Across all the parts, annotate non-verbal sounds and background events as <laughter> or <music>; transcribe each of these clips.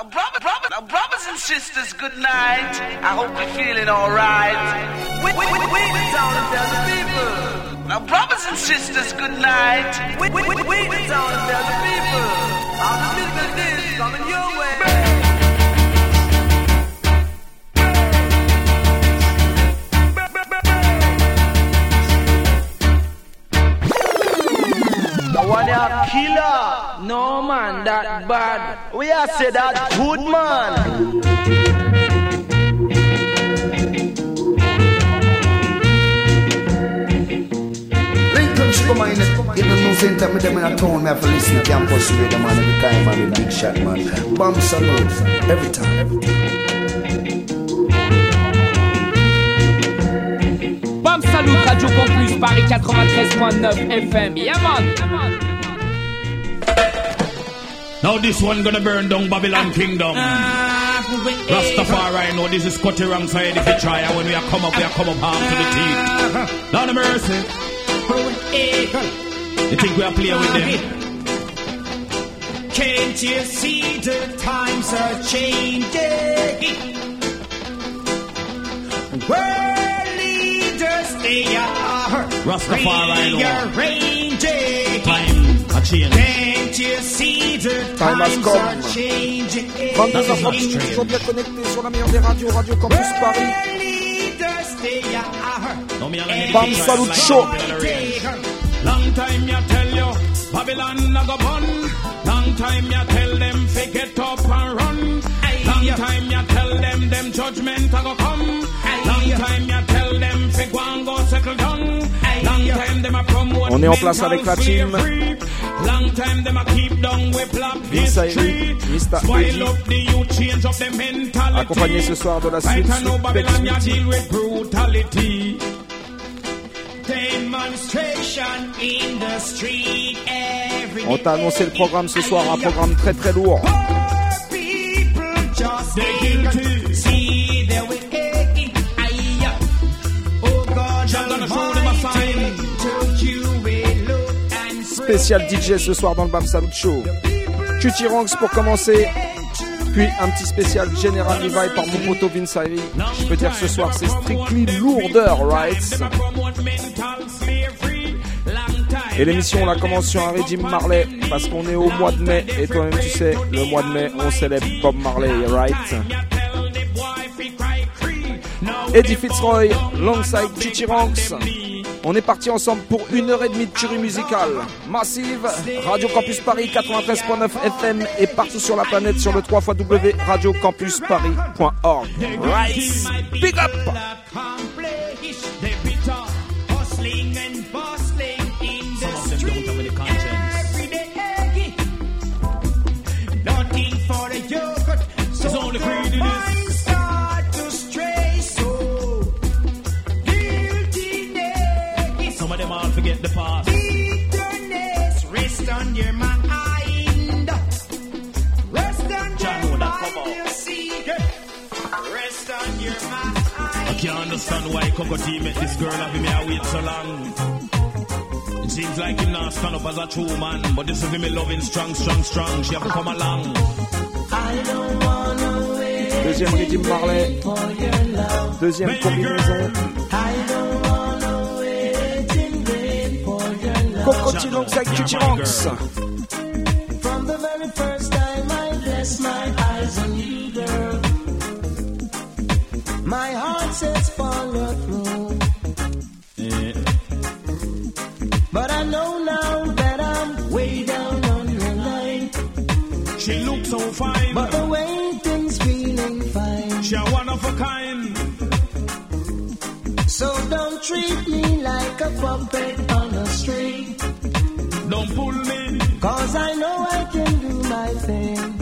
Now, brother, brother, now, brothers and sisters, good night. I hope you're feeling alright. We, we, we, we town and tell the people. Now, brothers and sisters, good night. We, we, we, we town and tell the people. All the business is coming your way. A killer. No man, that bad. We are say that good man. Lincoln Sugar Man, even no same time with them in a town, me have to listen to campus radio man every time, man, big shot, man. Bomb salute, every time. Every time. Bam Salute Radio Campus Paris 93.9 FM. Yeah man. Now this one gonna burn down Babylon ah, Kingdom. Ah, ah, Rastafari, know this is Scotty wrong side if you try. And when we are come up, we are come up harm to the teeth. Down of mercy. You think we are playing with them? Can't you see the times are changing? World leaders, they are Rastafari, rearranging. Time a. Can't you see the Time has times come. are changing? 22h30, toujours bien connectés sur la meilleure des radios, Radio Campus Paris. World leaders, they are No, me and Bam Salute Show. Long time ya tell you, Babylon a go bun. Long time ya tell them, fi get up and run. Long time ya tell them, them judgment a go come. Long time ya tell them, fi go and go settle down. On est en place avec la team. Long time them a keep down with black Vince history. Ailey, Mr. Spoil Eddie. up the youth, change up the mentality. Accompagné ce soir de la suite I know sous Babylon ya Bex deal with brutality. Demonstration in the street every On t'a annoncé le programme ce soir, un programme très très lourd. Poor people just Spécial DJ ce soir dans le Bam Salut Show. Cutie Ranks pour commencer. Puis un petit spécial General Levi par mon poteau Vince. Je peux dire ce soir c'est strictly lourdeur, right? Et l'émission on la commence sur un régime Marley parce qu'on est au mois de mai et toi-même tu sais, le mois de mai on célèbre Bob Marley, right? Eddie Fitzroy, Longside Chichi Ranks. On est parti ensemble pour une heure et demie de tuerie musicale. Massive, Radio Campus Paris 93.9 FM et partout sur la planète sur le 3 www.radiocampusparis.org. Right, big up! Understand why Coco T make this girl have me a wait so long. It seems like him not stand up as a true man, but this is me loving strong, strong, strong. She have to come along. Deuxième régime Marley. Deuxième combinaison. Cocoa Tea Longside Cutty Ranks. From the very first time I bless my eyes on you. My heart says follow through. But I know now that I'm way down on your line. She looks so fine. But the way things feeling fine. She a one of a kind. So don't treat me like a puppet on a string. Don't pull me. Cause I know I can do my thing.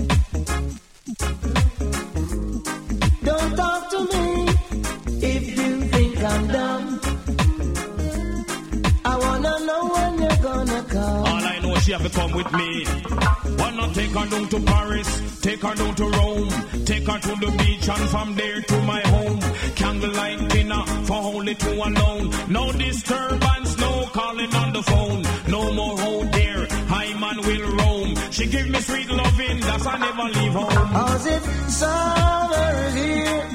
She have to come with me. Wanna take her down to Paris, take her down to Rome, take her to the beach and from there to my home. Candlelight dinner for only two alone. No disturbance, no calling on the phone. No more out there, high man will roam. She give me sweet loving, that's I never leave home. As if summer is here,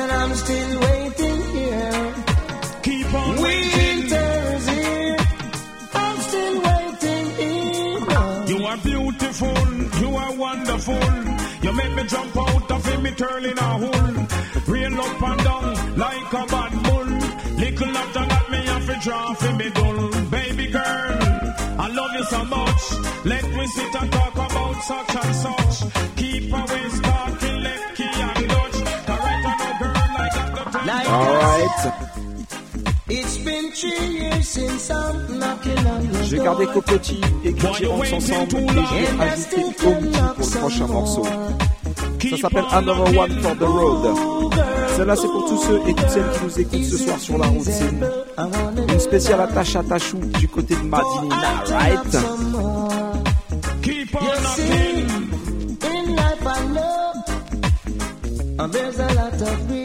and I'm still waiting here. Keep on waiting. Beautiful, you are wonderful. You make me jump out of him, me turn in a hole. Rain up and down like a bad bull. Little after that, me have to draw for me dull. Baby girl, I love you so much. Let me sit and talk about such and such. Keep away starting left key and Dutch. Correct on a girl like that. the time. J'ai gardé Cocotti et Ranks ensemble et j'ai ajouté Omiti pour le prochain morceau. Ça s'appelle Another One for the Road. Celle-là, c'est pour tous ceux et toutes celles qui nous écoutent ce soir sur la route. C'est une, une spéciale attache à Tachou du côté de Madinina, right? Keep on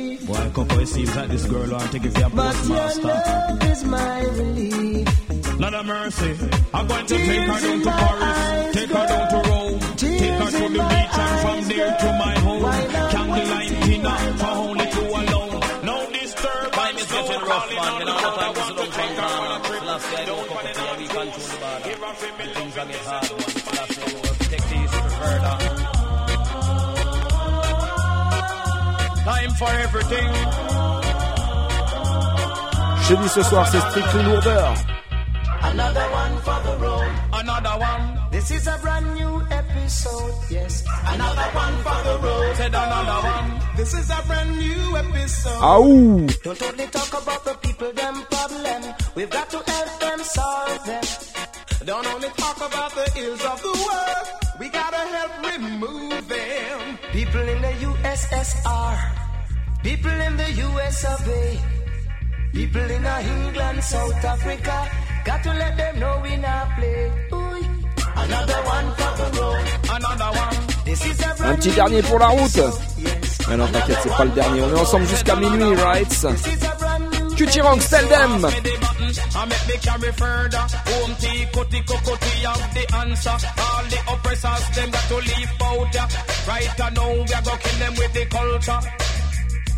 Coco, it seems like this girl want to give you a but your love is my relief. Lord of mercy, I'm going to take her down to Paris, take her down to Rome, take her to the beach and from there to my home. Candlelight dinner for only two alone. No disturb. Time is getting rough, man. You know, no time to sit down from corner. Last year, I don't come up here, we control the border. Things are get hard, man. Time for everything. J'ai dit ce soir, c'est strictly lourdeur. Another one for the road. Another one. This is a brand new episode, yes. Another one for the road. Said another one. This is a brand new episode. Ah, Aouh! Don't only talk about the people, them problem. We've got to help them solve them. Don't only talk about the ills of the world. We gotta help remove them. People in the USSR. People in the US of A. People in England, South Africa. Got to let them know we not play. Ooh. Another one for the road. Another one. This is a Un brand petit new dernier pour la route. Mais non, t'inquiète, c'est pas le dernier. On est ensemble jusqu'à minuit, right? This is a brand new Cutie Ranks, tell them! Me the button, I make me carry further. Home tea, cutty, cocotti, have the answer. All the oppressors, them got to leave out ya. Right now, we are gonna kill them with the culture.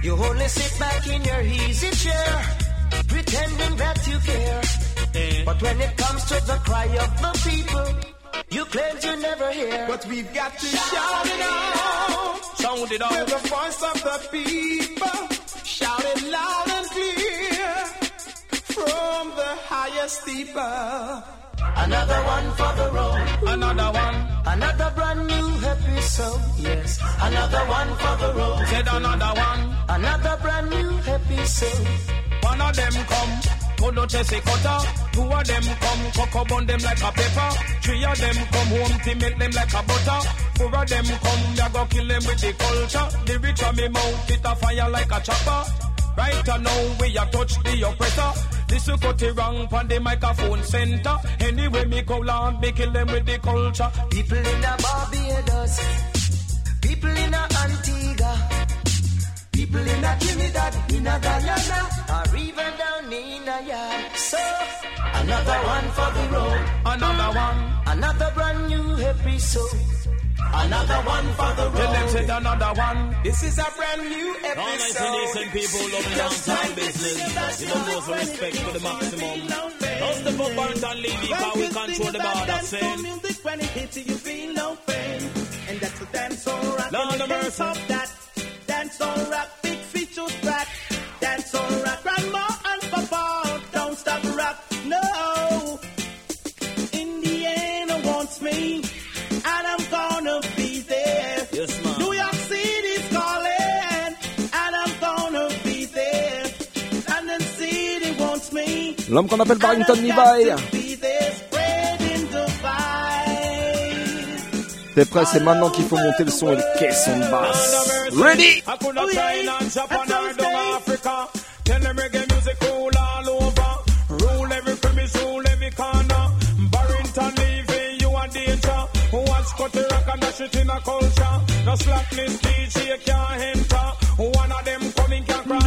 You only sit back in your easy chair, pretending that you care. Eh. But when it comes to the cry of the people, you claim you never hear. But we've got to shout it out. Sound it We're out. the voice of the people. Shout it loud and clear. From the highest steeple. Another one for the road, Another one. another brand new episode. Yes, another one for the road, Said another one. another brand new episode. One of them come, Kodo Chessy cutter. Two of them come, cocoa bun them like a pepper. Three of them come home to make them like a butter. Four of them come, ya go kill them with the culture. The rich of me mouth, it a fire like a chopper. Right now, we a touch the oppressor. This is cut it wrong on the microphone center. Anyway, me go land, me kill them with the culture. People in a Barbados, people in a Antigua, people in a Trinidad, in a Guyana, or even down in a yard. So, another one for the road, Another one. another brand new episode, another one for the Tell them road. said another one. This is a brand new episode. All nice and episode. decent people loving downtown business. You don't know for respect to the maximum. Don't step up and and leave it, cause we control the border saying. music when it hits you, you feel no pain. And that's the dance all rock. Lord and of the dance mercy. of that. Dance all rock, L'homme qu'on appelle Barrington Levy. Be there spreading the vibes. T'es prêt, c'est maintenant qu'il faut monter le son et les caissons de basse. Ready? I could not Oh, try yeah. and Japan That's how or it down stays. Africa. Tell them reggae music rule all over. Rule every premise, rule every corner. Barrington leaving you a danger. Watch cut the rock and dash it in a culture. No slackness, DJ can't enter. One of them coming can cross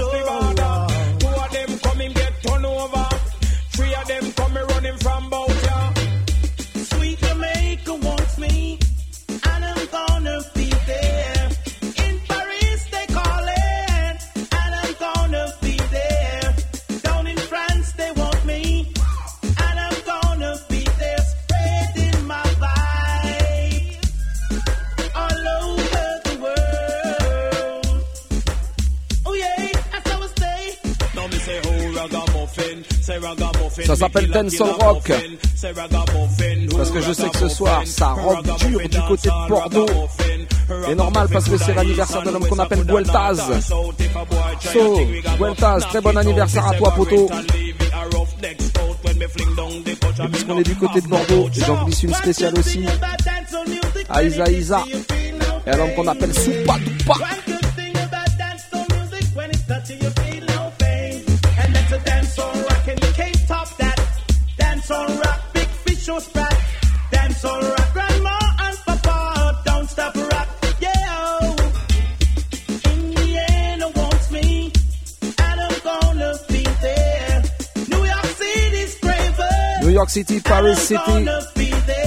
Ça s'appelle Dancehall Rock. Parce que je sais que ce soir, ça rock dur du côté de Bordeaux. Et normal parce que c'est l'anniversaire d'un homme qu'on appelle Gueltaz. So, Gueltaz, très bon anniversaire à toi, poteau. Et puisqu'on est du côté de Bordeaux, j'en glisse une spéciale aussi. À Isa Isa. Et un homme qu'on appelle Soupa Doupa. New York City, Paris City,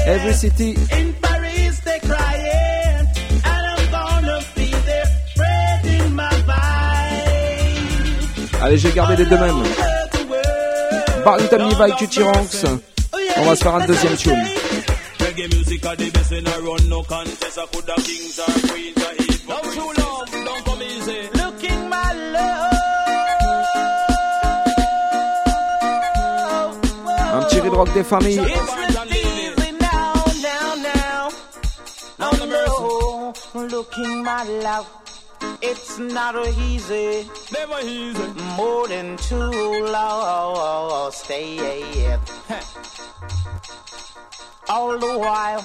every city. In Paris they crying, and I'm gonna be there spreading my vibe. Allez, j'ai gardé les deux mêmes. Barrington Levy, Cutty Ranks. On va se faire un deuxième tune. Reggae music are the best in a run, no contest. I could have kings or queens or hit. Don't you love, don't come easy. Looking my love. Un petit rock des familles. It's not now, now, now. No, no, looking my love. It's not easy. Never easy. More than too long. Oh, oh, oh, stay. All the while,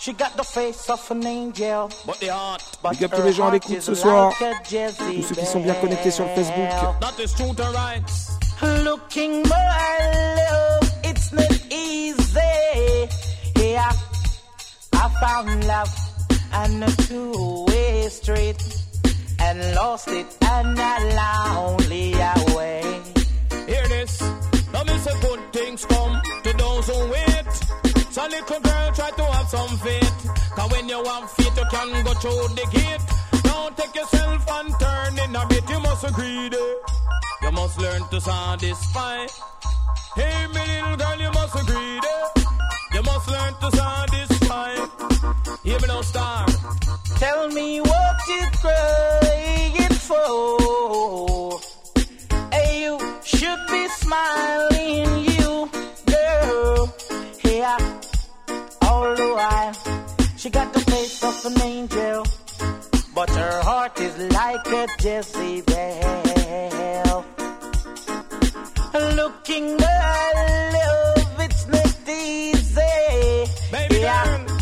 she got the face of an angel. But the heart, But Big up tous her les gens à heart l'écoute is ce soir. like a Jezebel. Tous ceux qui sont bien connectés sur le Facebook. that is truth and right. Looking my love, it's not easy. Yeah, I found love on a two-way street and lost it on a lonely way. Hear this. Now me say good things come to those who wait. So little girl try to have some faith. Cause when you have faith you can go through the gate. Don't take yourself and turn in a bit. You must there. You must learn to satisfy. Hey me little girl you must there. You must learn to satisfy. Hear me now star. Tell me what you crying for. Hey, you should be smiling, you girl. The while she got the face of an angel, but her heart is like a Jezebel. Looking at love, it's not easy. Baby yeah. girl.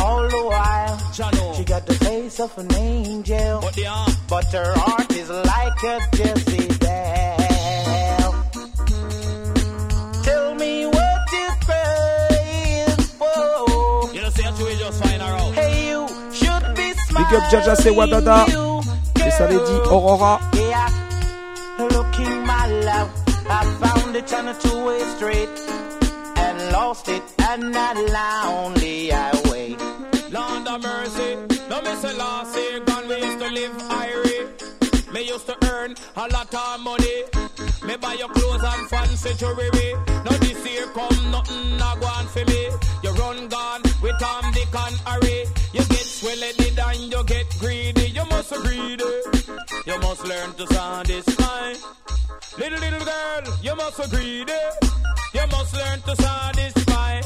All the while, Jano. she got the face of an angel, But heart. but her heart is like a Jezebel. Up Jaja, c'est Wadada. you Et ça les dit. Aurora. Yeah, looking my love, I found it on a two-way street and lost it on that lonely highway. Lord of mercy, no me say last year gone we used to live irie. Me used to earn a lot of money. Me buy your clothes and fancy jewelry. Now this year come nothing a go on for me. You run gone with Tom, Dick and Harry. You get swelled and you get greedy. You must greedy. You must learn to satisfy. Little little girl, you must greedy. You must learn to satisfy.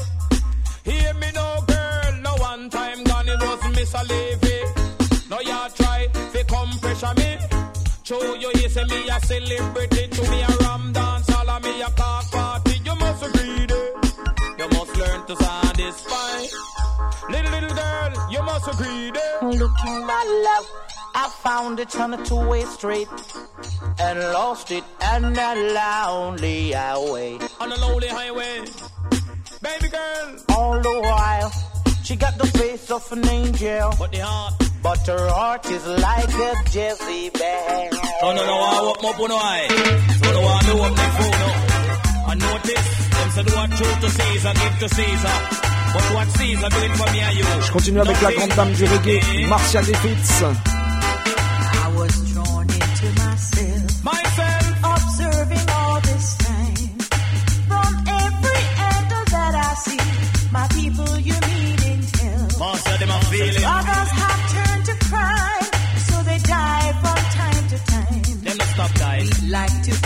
Hear me now, girl. No one time gone, it was Miss Levy. Now you try fi come pressure me. Show you here say me a celebrity. To me a ram dance, all of me a cock party. You must agree. You must learn to satisfy. Little little girl, you must agree there. Looking my love, I found it on a two-way street and lost it on that lonely highway. On a lonely highway, baby girl. All the while, she got the face of an angel, But the heart, but her heart is like a Jezebel. no no no, I want up on eye. So no I do up the phone no. I notice them say do what true to Caesar, give to Caesar. Je continue avec la grande dame du reggae, Marcia Defitz. I was drawn into myself, Myself. observing all this time. From every that I see, my people to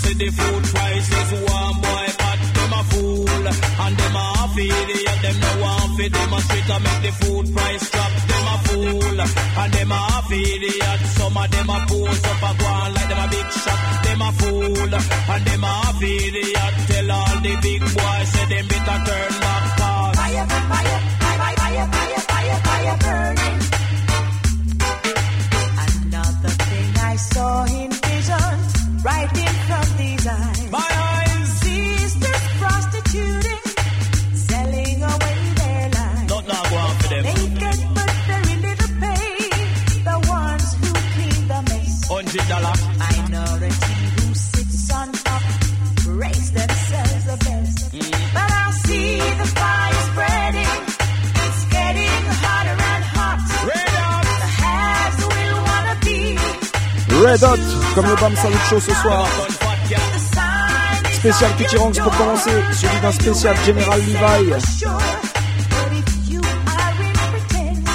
see the food prices one boy cut them a fool and them a half idiot. Them no want fi demonstrate to make the food price drop. Them a fool and them a half idiot. Some of them a pose up a go on like them a big shot. Them a fool and them a half idiot. Tell all the big boys say them better turn back fast. Fire, fire, fire, fire, fire, fire, fire burning. Another thing I saw in Red Hot, comme le Bam Salute Show ce soir. Gun fat gal. The sign is Spécial on Kitty your Ranks pour door. commencer, suivi d'un spécial General Levy. Sure. But if you are in pretense,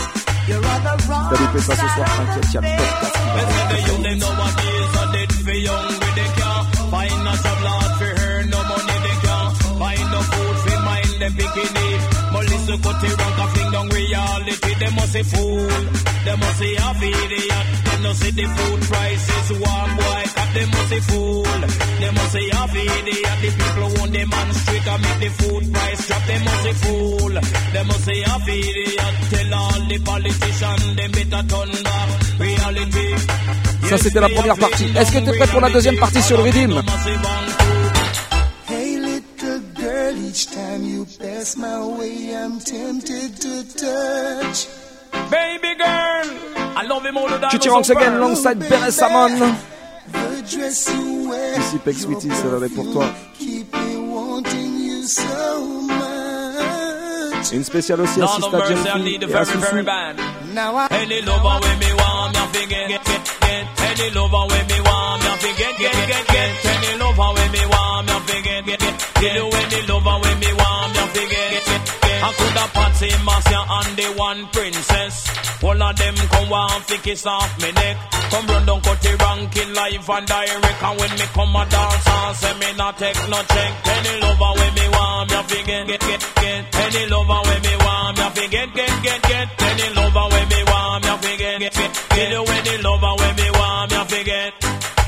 you're on the wrong T'as loupé ça ce soir, side of t'inquiète, y'a the le podcast qui va Me see the youth them nowadays are dead for young with the car. Find a job lad for her, no money they can. Find no food for mind them bikini. Melissa cut the rank a fling down reality. They must say fool, they must say half idiot. They no see the food prices one boy cut. They must say fool, they must say half idiot. The people want them on street and make the food price drop. They must say fool, they must say half idiot. Tell all the politicians them better turn back reality. Ça c'était la première partie. Est-ce que t'es prêt pour la deuxième partie sur le each time you pass my way, I'm tempted to touch. Baby girl, I love him all the Cutty Ranks again alongside Beres Hammond. The dress you wear, Ici Peg Sweetie, ça va pour toi. keep me wanting you so much. Une spéciale aussi à Lord of Sista mercy, I Jennifer need the et à very, very Soussou. bad. Now I Any lover when me want, me fi get, get, get, get. Any lover when me want, me fi get, get, get. Any lover when me want, me fi get, get, get. Kill you any lover when me want, me fi get, get, get. I coulda Patsy, Marcia and the one princess. All of them come want fi kiss off me neck. Come run down cut the ranking live and direct. And when me come a dance and say me not take no check. Any lover when me want, me fi get, get, get, get. Any lover when me want, me fi get, get, get, get. Any lover when me want, me fi get, get, get. Any lover when me me.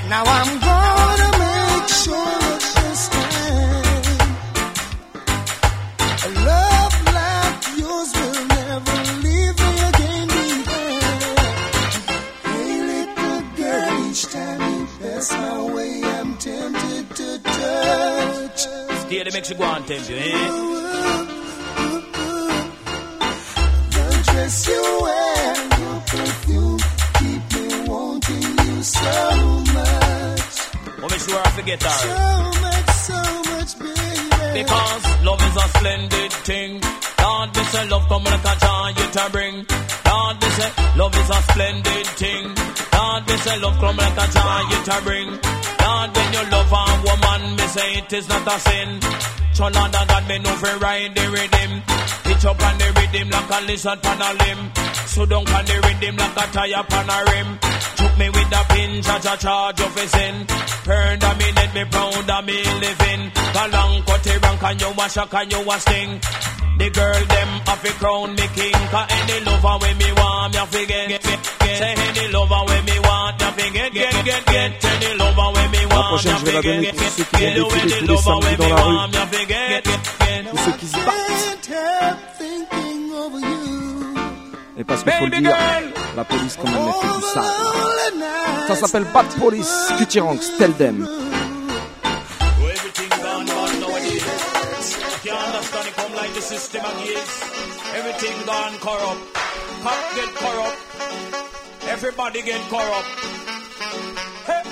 Now I'm gonna make sure that this time a love like yours will never leave me again behind. Hey, little girl, each time you pass my way, I'm tempted to touch. The makes you go you, eh? The dress you wear, your perfume, keep me wanting you so Oh, me sure I forget her. so much, so much, baby. Because love is a splendid thing. Lord, me say love come like a you to bring. Lord, me say love is a splendid thing. Lord, me say love come like a you to bring. Lord, when you love a woman, me say it is not a sin. So Lord, I got me know fi ride the rhythm. Pitch up on the rhythm like a lizard on a limb. So down on the rhythm like a tire on a rim. Me with a pin, cha cha charge of his sin. Heard a minute, me proud of me living. Galang cut the rank and you a shock and you a sting. The girl them have to crown me king. Cause any lover when me want, me to get, get, get. Say any lover when me want, me get, get, get. Any lover when me want, me get, get, any lover dans me want, me. Tous ceux qui se battent. Et parce qu'il faut le Baby dire, la police quand même fait du sale. Ça s'appelle Bad Police, Ranks, tell them. Oh, everything gone bad nowadays. You can't understand it come like the system again. Everything gone corrupt. Cop get corrupt. Everybody get corrupt. Hey.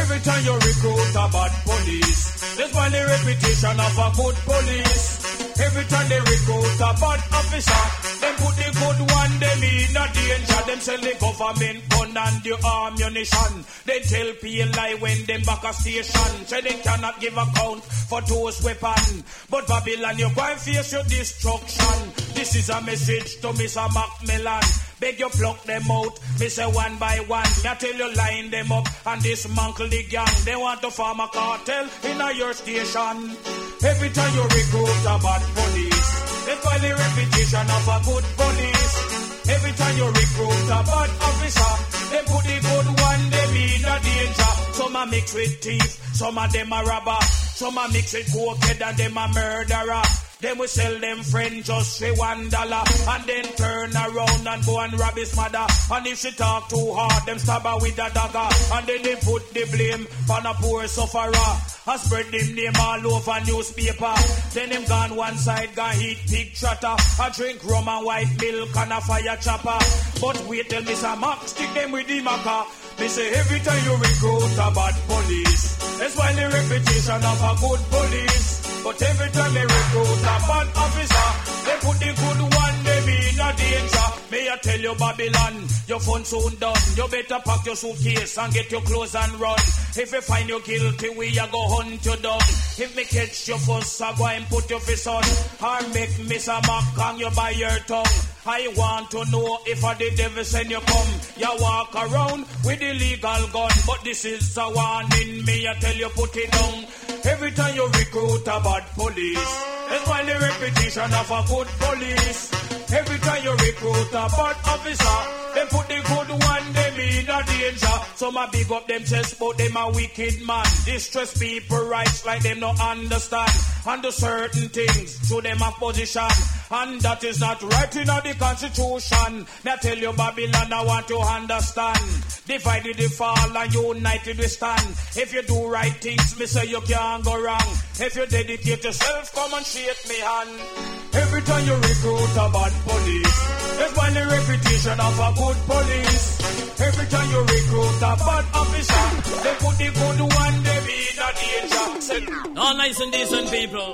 Every time you recruit a bad police, there's one the reputation of a good police. Every time they recruit a bad officer, them put the good one them in a danger. Them sell the government gun and the ammunition. They tell PLI when them back a station. Say they cannot give account for those weapons. But Babylon, you go and face your destruction. This is a message to Mr. Macmillan. Beg you pluck them out. Me say one by one. Me tell you line them up and dismantle the gang. They want to form a cartel in a your station. Every time you recruit a bad police, they call the reputation of a good police. Every time you recruit a bad officer, they put the good one, they mean a danger. Some are mixed with thief, some of them are robber, some are mixed with cokehead and them a murderer. Then we sell them friend just for one dollar and then turn around and go and rob his mother. And if she talk too hard, them stab her with a dagger. And then they put the blame on a poor sufferer. I spread them name all over newspaper. Then him gone one side, gone eat pig trotter. I drink rum and white milk and a fire chopper. But wait till Mr. Max stick them with the maca. Me say every time you recruit a bad police, that's why the reputation of a good police. But every time they recruit a bad officer, they put the good one, they be in a danger. May I tell you, Babylon, your fun soon done. You better pack your suitcase and get your clothes and run. If you find you guilty, we a go hunt you down. If me catch you first, I go and put your face on. Or make a mock hang you by your tongue. I want to know if I the devil send you come. You walk around with illegal gun, but this is a warning. Me, I tell you, put it down. Every time you recruit a bad police, it's why the reputation of a good police. Every time you recruit a bad officer, they put the good one, they in a danger. Some a big up them chest, but them a wicked man. Distress people rights like them no understand. Under certain things, to them a position. And that is not right in the constitution. Now tell you Babylon, I want to understand. Divided they fall and united we stand. If you do right things, me say you can't go wrong. If you dedicate yourself, come and shake me hand. Every time you recruit a bad police, that's why the reputation of a good police. Every time you recruit a bad officer, they put the good one, they be in a danger. All nice and decent people.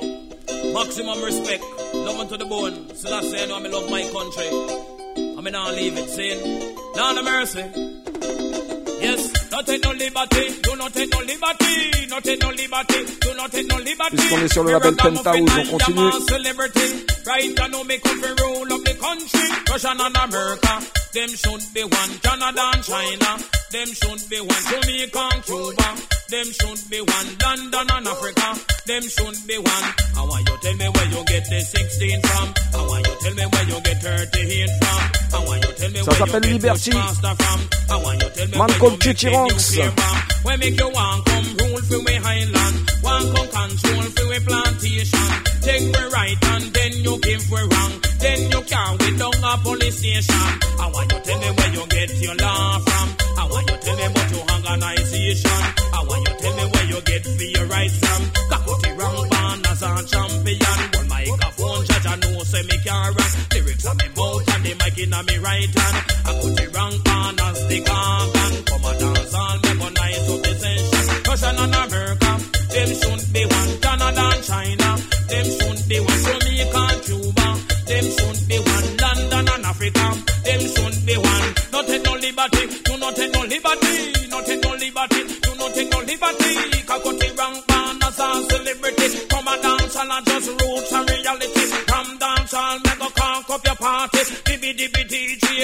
Maximum respect. Love unto the bone. So that's saying I love my country. I mean I'll leave it saying. Lord of mercy. Puisqu'on est sur le label Penthouse, on continue. Celebrity, right I know me come for rule of the country. Russia and America, them should be one. Canada and China, them should be one. Jamaica Cuba, them should be one. London and Africa, them should be one. I want you tell me where you get the 16 from. I want you tell me where you get 38 from. I want you tell me Ça where you get Liberty. From. I want you tell me Man where you get the. Where make you want come rule for we highland. Want come control for we plantation. Take we right and then you give we wrong. Then you can't we down a police station. I want you tell me where you get your law from. I want you tell me about your organization. I want you tell me where you get for your rights from. Kakuti wrong banners and champion. One microphone judge I know say me can't rap. Lyrics on me mouth and the mic in on me right hand. I put the wrong banners, the gang Come a dance all me go nice up the session. Russia and America, them should be one. Canada and China, take no liberty. Kakuti wrong banners and celebrity. Come a dance and just roots and reality. Come dance me go conk up your party. Dibby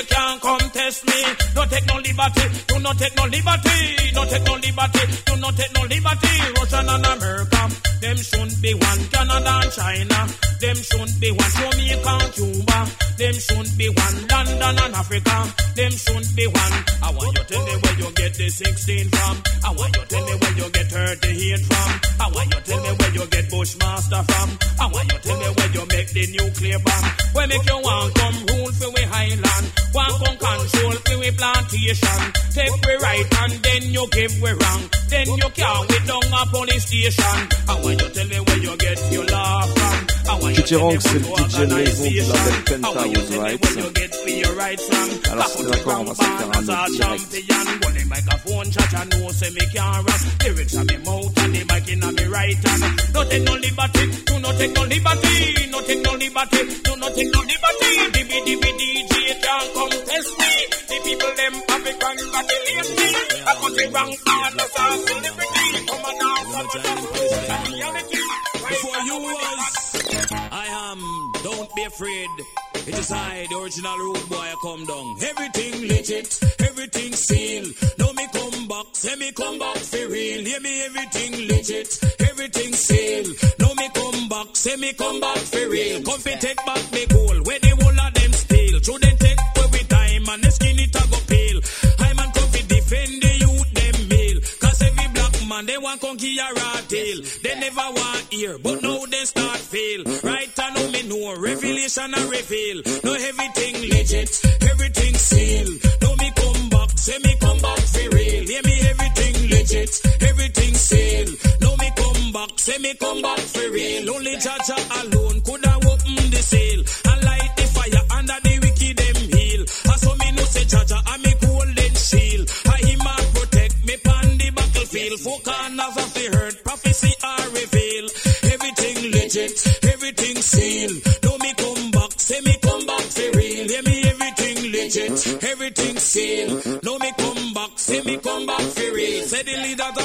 can't contest me. No take no liberty, do not take no liberty, no take no liberty, do not take no liberty. Russia and America, them shouldn't be one. Canada and China, them shouldn't be one. Jamaica and Cuba, them shouldn't be one. London and Africa, them shouldn't be one. I want you tell me where you get the 16 from. I want you tell me where you get 38 from. I want you tell me where you get Bushmaster from. I want you tell me where you make the nuclear bomb. Where make you want come rule for we highland. Want come control for we plantation. Take we right and then you give we wrong. Then you can't we down a police station. I want you tell me where you get your law from. I want you Chichi tell me Ranks, c'est le DJ maison du label. I want you Penthouse Rights. where you get for your rights from. Alors c'est d'accord, on va se faire un autre direct. champion. Hold the microphone, chat and know say me can't rap. Lyrics on me mouth and the mic in me right hand. No take no liberty, do not take no liberty, no take no liberty, do not take no liberty. DB DB DJ can't contest me. The people them African got. I got the wrong man, that's celebrity. Come on now, come on now. Reality. Before you was, I am. Don't be afraid. It is I, the original root boy, I come down. Everything legit, everything seal. Now me come back, say me come back for real. Hear me, everything legit, everything seal. Now me come back, say me come back for real. Come fi take back the goal, where man they want conquer a rat tail. They never want hear, but mm-hmm. now they start feel. Right I know me know, revelation and reveal. No everything legit, everything seal. Now me come back, say me come back for real. Hear me everything legit, everything seal. Now me come back, say me come back for real. Only Jaja alone could Four corners of the earth, prophecy are reveal. Everything legit, everything seal. Now me come back, say me come back for real. Hear me everything legit, everything seal. Now me come back, say me come back for real. Say the leaders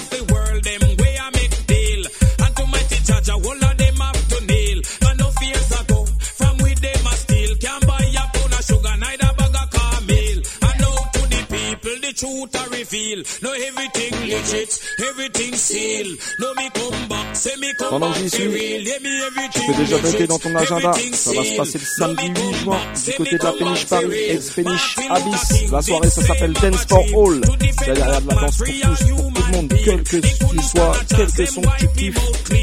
truth I reveal. No everything legit, everything seal. No me come back, say me come Pendant back que j'y for suis, real. Me Tu everything peux déjà noter dans ton agenda, ça va se passer le samedi No me 8 juin du côté de la péniche Paris, ex-péniche Martin Abyss. La soirée, ça s'appelle Dance for "March All. defend C'est derrière de la danse pour tous, pour tout le monde, quel que tu sois, quel que son que tu kiffes.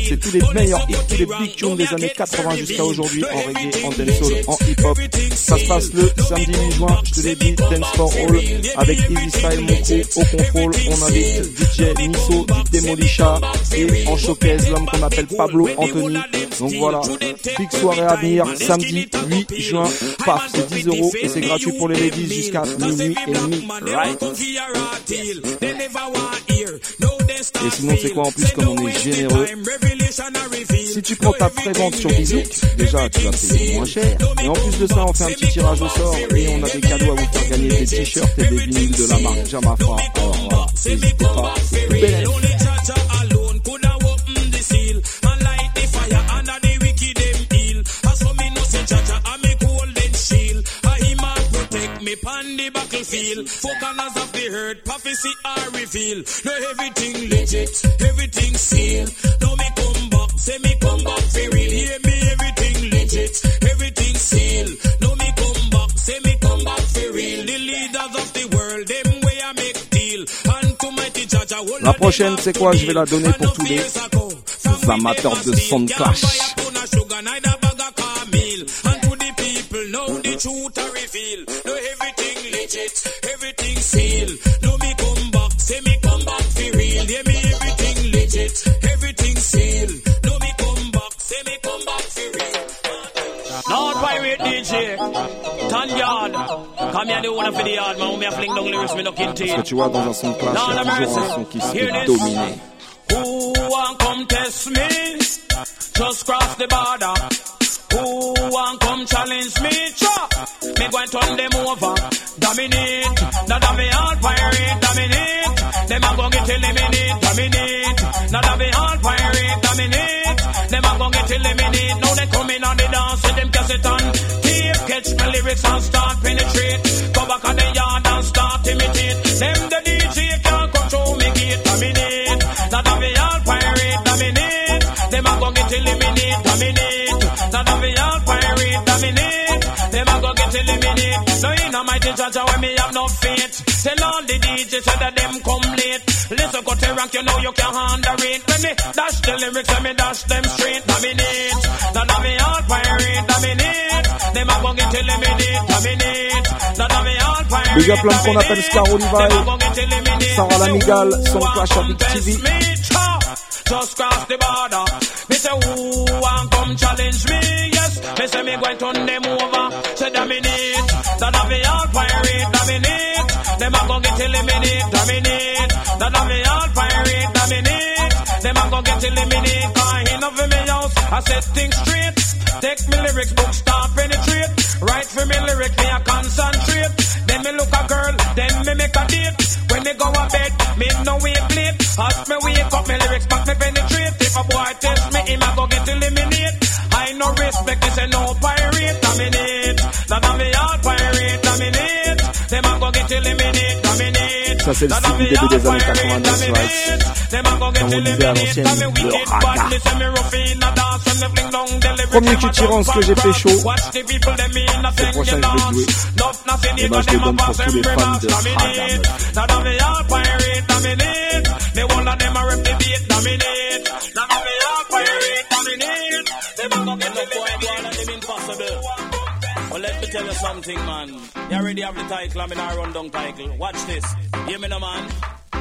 C'est tous les meilleurs hits, tous les big tunes des années 80 jusqu'à aujourd'hui en reggae, en dancehall, en hip-hop. Ça se passe le samedi 8 juin, je te l'ai dit, Dance for All, avec Easy Mon crew, au contrôle. On invite DJ Niso, DJ Demolisha et en showcase l'homme qu'on appelle Pablo Anthony. Donc voilà, big soirée à venir, samedi 8 juin, paf, c'est 10 euros et c'est gratuit pour les ladies jusqu'à minuit et demi. Right. Et sinon, c'est quoi en plus comme on est généreux Si tu prends ta prévente sur Bizouk, déjà tu vas payer moins cher. Et en plus de ça, on fait un petit tirage au sort et on a des cadeaux à vous faire gagner des t-shirts et des vinyles de la marque Jamafra. Alors voilà, n'hésitez pas, four corners of the earth, prophecy are revealed. No everything legit, everything seal. Now me come back, say me come back for real. Hear me everything legit, everything seal. Now me come back, say me come back for real. The leaders of the world, them way I make deal. And to mighty judge, I will La prochaine, c'est quoi? Je vais la donner pour tous les amateurs de son clash. And to the people, now the truth Here, the owner for the yard, man. Me a fling down lyrics, me looking to Parce que tu vois, dans un son clash, il y a toujours un son qui se fait dominer. Who want come test me? Just cross the border. Who want come challenge me? Cha! Me going turn them over. Dominate. Now that me all pirate, dominate. Them a go get eliminate, dominate. Now that me all pirate, dominate. Them a go get eliminate. Now they come in on the dance with them cassette on tape. Catch my lyrics and start penetrate. Go back on the yard and start imitate. Them the DJ can't control me gate, dominate. Now that me all pirate, dominate. Them a go get eliminate, dominate. Now that me all pirate, dominate. Them a go get eliminate. So in a mighty judge when me have no faith. Tell all the DJs so that them come late. Listen, cut the rank, you know you can handle it. When me dash the lyrics, when me dash them straight, dominate. Now that me all pirate, dominate. Them a go get eliminate, dominate. Now that me all pirate, Big up l'homme qu'on appelle Scarro dominate. Sarah Lamigal, son clash avec TV. Just cross the border. Me say who want come challenge me? Yes, me say me going turn them over. Say dominate, that have me all pirate dominate. Them a go get eliminate, dominate. That have me all pirate dominate. Them a go get eliminate. Cause enough of me house, I set things straight. Take me lyrics book, start penetrate. Write for me lyric, me a concentrate. Then me look a girl, then me make a date. When me go a bed, me no wake late. As me wake up, me lyrics. If a boy test me, him a go get eliminate. I no respect, me say no pirate, dominate. Ça c'est le style début des années 90, right Comme on disait à l'ancienne, le raga. Premier que j'ai fait chaud. Le prochain je vais jouer. Et ben je le donne pour tous les fans de raga. Tell you something, man. You already have the title, I'm in a rundown title. Watch this. Hear me now, man.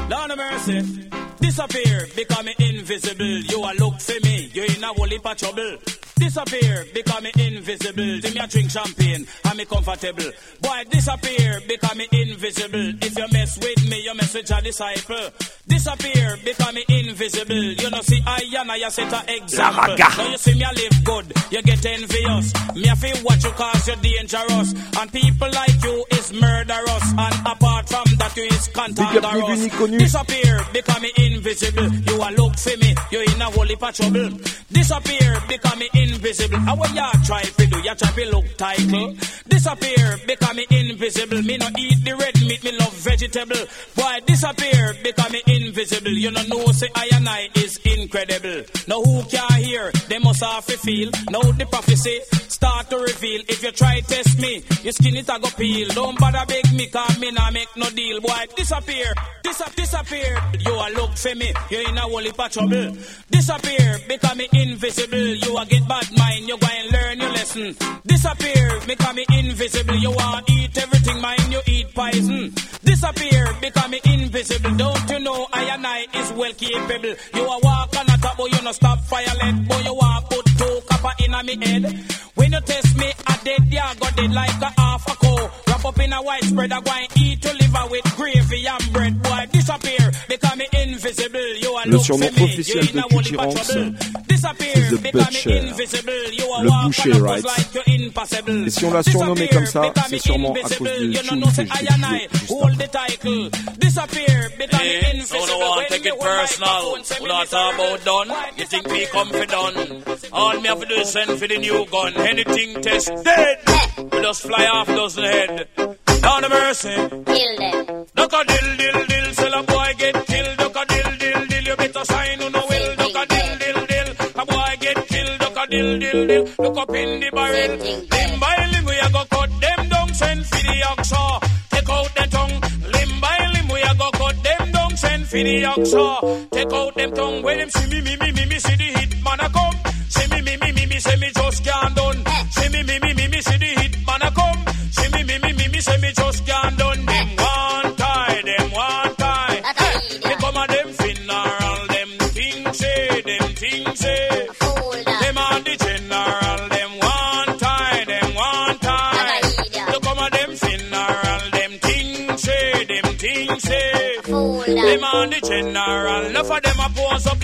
Lord of mercy. Disappear, become invisible. You a look for me, you in a whole heap of trouble. Disappear, become invisible. See me a drink champagne, I'm me comfortable. Boy, disappear, become invisible. If you mess with me, you mess with your disciple. Disappear, become invisible. You know, see, I and I set an example. Now you see me, I live good, you get envious. Me, I feel what you cause you're dangerous. And people like you is murderous. And apart from that, you is cantankerous. Disappear, become invisible. You a look for me, you in a whole heap of trouble. Disappear, become invisible. How you try to do? You try to look title. Disappear, become invisible. Me no eat the red meat, me love vegetable. Boy, disappear, become invisible. You no know say I and I is incredible. Now who can hear? They must have to feel. Now the prophecy start to reveal. If you try test me, your skin it a go peel. Don't bother beg me, cause me nah make no deal. Boy, disappear, disappear, disappear. You a look for me, you in a whole heap of trouble. Disappear, become me invisible. You a get bad mind, you go and learn your lesson. Disappear, become me invisible. You want eat everything, mind you eat poison. Disappear, become me invisible. Don't you know I and I is well capable. You a walk on a top, but you no stop fire violent. Boy, you want put two copper in a me head. When you test me, I dead, yeah, got dead like a half a cow. Wrap up in a white spread, I go and eat your liver with gravy and bread. Boy, disappear, become me invisible. You a Le surnom officiel de Cutty Ranks, c'est The Butcher. Le boucher, right Et si on l'a surnommé comme ça, c'est sûrement à cause de tune que j'ai joué juste Hey, so no one take it personal. We not talk about done. You think we come for done? All me have to do is send for the new gun. Anything test dead. We just fly off dozen head. Down the mercy. Kill them. Duck a dill dill dill. Sell a boy get killed. Duck a dill dill dill. You better sign who no will. Duck a dill dill dill. A boy get killed. Duck a dill dill dill. Look up in the barrel. Limb by limb we a go cut them down. Send for the oxa. Take out the tongue. Limb by limb we a go cut them down. Send for the oxa. Take out them tongue. When them see me me me me me see the hit man a come. See me me me me me say me just can't done. See me me me me me see the hit man a come. See me me me me me say me just can't done. Them one tie, them one tie. They eh. come a them funeral, them things say, them things say. Them are the general, them one tie, them one tie. They come a them funeral, them things say, them things say. Them are the general. Enough of them a pose up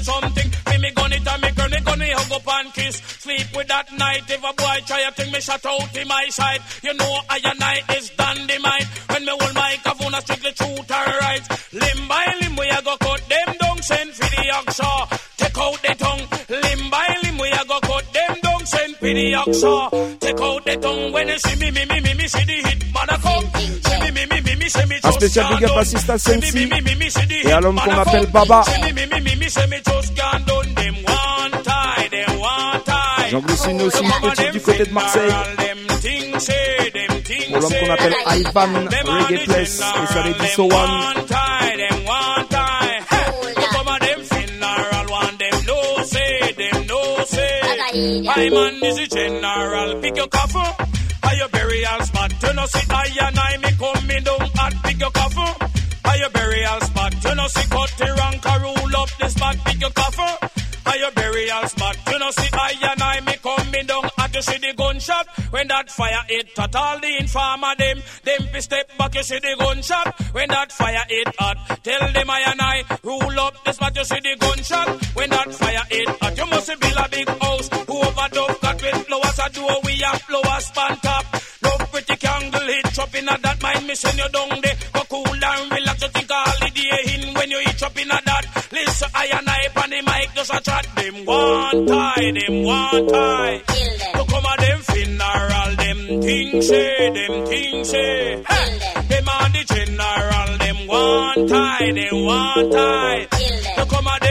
Me something. For me gun it a me girl. Me me hug up and kiss. Sleep with that night. If a boy try a thing, me shut out in my side. You know I and I is dynamite. When me hold microphone, I strictly truth or right. Limb by limb, we a go cut them down. Send for the oxa. Take out the tongue. Limb by limb, we a go cut them down. Send for the oxa. Take out the tongue. When you see me, me, me, me, me, see the hit man a come. Un just spécial big up à can't Sista done. See me, Sensi me, me, me, me, see the et à hit l'homme man qu'on a appelle come. Baba. See me, me, me, me, me, see me just can't done. Them one tie, them one tie. J'en glisse une aussi petite du côté de Marseille. Pour l'homme qu'on appelle Ivan Reggae Place et sa lady So One. I man is a general, pick your coffin. Are your burial spot? You know see I and I me coming down and pick your coffin. Are your burial spot? You know see cut the rank rule up the spot, pick your coffin. Are your burial spot? You know see I and I me coming down and you see the gunshot when that fire hit at all the informer them. Them fi step back you see the gunshot when that fire hit hot. Tell them I and I rule up the spot you see the gunshot when that fire hit hot. You must build a big house who overdub got with flowers a door we have flowers span top. A that mind me send you down there. Go cool and relax you think a holiday in when you eat up in a that. Listen I and I on the mic just attract them. want tie, them want tie. So come on, them funeral, them things say, them things say. Hey, them are the general, them want tie, they want tie. So come on, them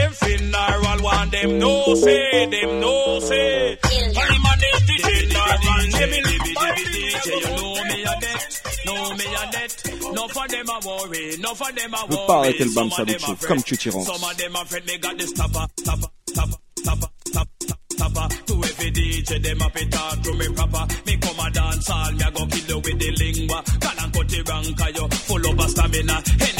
them no say, them no say. Hey, man, is the general, them in DJ, you know me a debt, know me a debt. No for them a worry, no for them a Je veux pas worry. arrêter le bam comme Chuchi Ranks. Some of them afraid me got this tapper, tapper, tapper, tapper, tapper, tapper. To every DJ, them up it talk to me proper. Me come a dance all, me a go kill you with the lingua. Can and cut the rank, you full of a stamina. Anyway,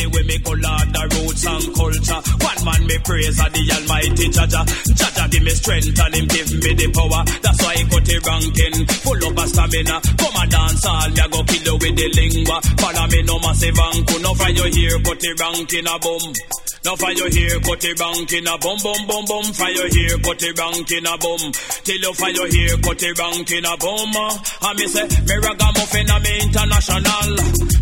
lord the roots and culture. One man me praise a the almighty Jaja. Jaja give me strength and him give me the power. That's why I cut the ranking, full of stamina. Come a dance all, me go kill you with the lingua. Follow me no massive anku, no for you here, cut the ranking a boom. Now you here, cut the rank in a bum bum bum. For you here, cut the rank in a bum. Till you you here, cut the rank in a bum. Ah. And me say, me ragamuffin me international.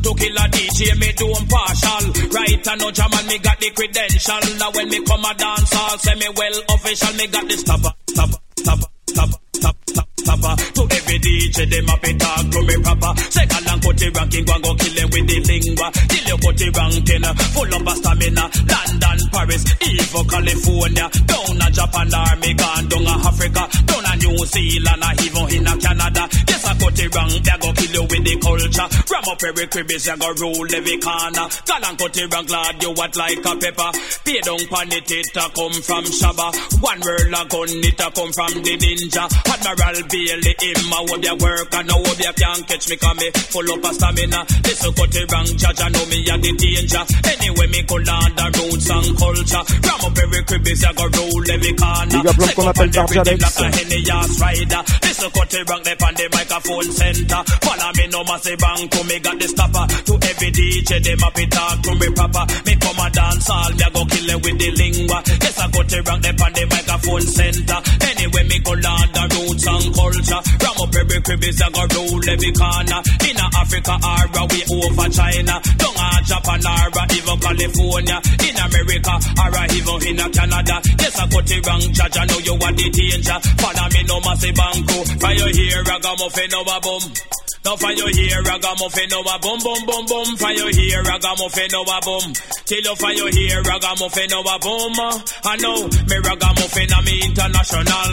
To kill a DJ, me do partial. Right and no jam and me got the credential. Now when me come a dance, I'll say me well official. Me got the stopper, stopper, stopper, stopper, stopper, stopper, stopper. To every DJ, them up it talk to me proper. Second and cut the ranking, go and go kill them with the lingua. Till you cut the ranking, uh, full of a stamina. London, Paris, even California. Down a Japan, army gone down a Africa. Down a New Zealand, or even in a Canada. Yes, I cut the rank, they go kill you with the culture. Ram up every cribbies, you go rule every corner. Call and cut the rank, lad, you what like a pepper. Pay down pan it, it a come from Shabba. One world a gun, it a come from the ninja. Admiral Bailey, him a hope work, and now hope ya can't catch me, cause me full up of stamina. Listen, cut rank, judge, I know me a the danger. Anyway, me go land the roots and culture. Ram up every cribbies, you go roll every corner. Big up l'homme qu'on appelle Darja Everything Alex. like a Henny ass rider. Listen, cut the rank, they on the microphone center. Follow me, no massive bank, to me got the stopper. To every DJ, them up it talk to me proper. Me come a dance all, me a go kill it with the lingua. Yes, I cut the rank, they on the microphone center. Anyway, me go land the roots and culture. Ram up every cribbies, I go rule every corner. In a Africa, or we over China. Down a Japan, or even California. In America, or even in a Canada. Yes, I cut the rank, judge, I know you are the danger. Follow me, no massive banco. Fire here, ragamuffin, no a bum. Now for you here, ragamuffin, no a bum, bum, bum. For you here, ragamuffin, no a bum. Till you for you here, ragamuffin, no a bum. I know, me ragamuffin, I'm international.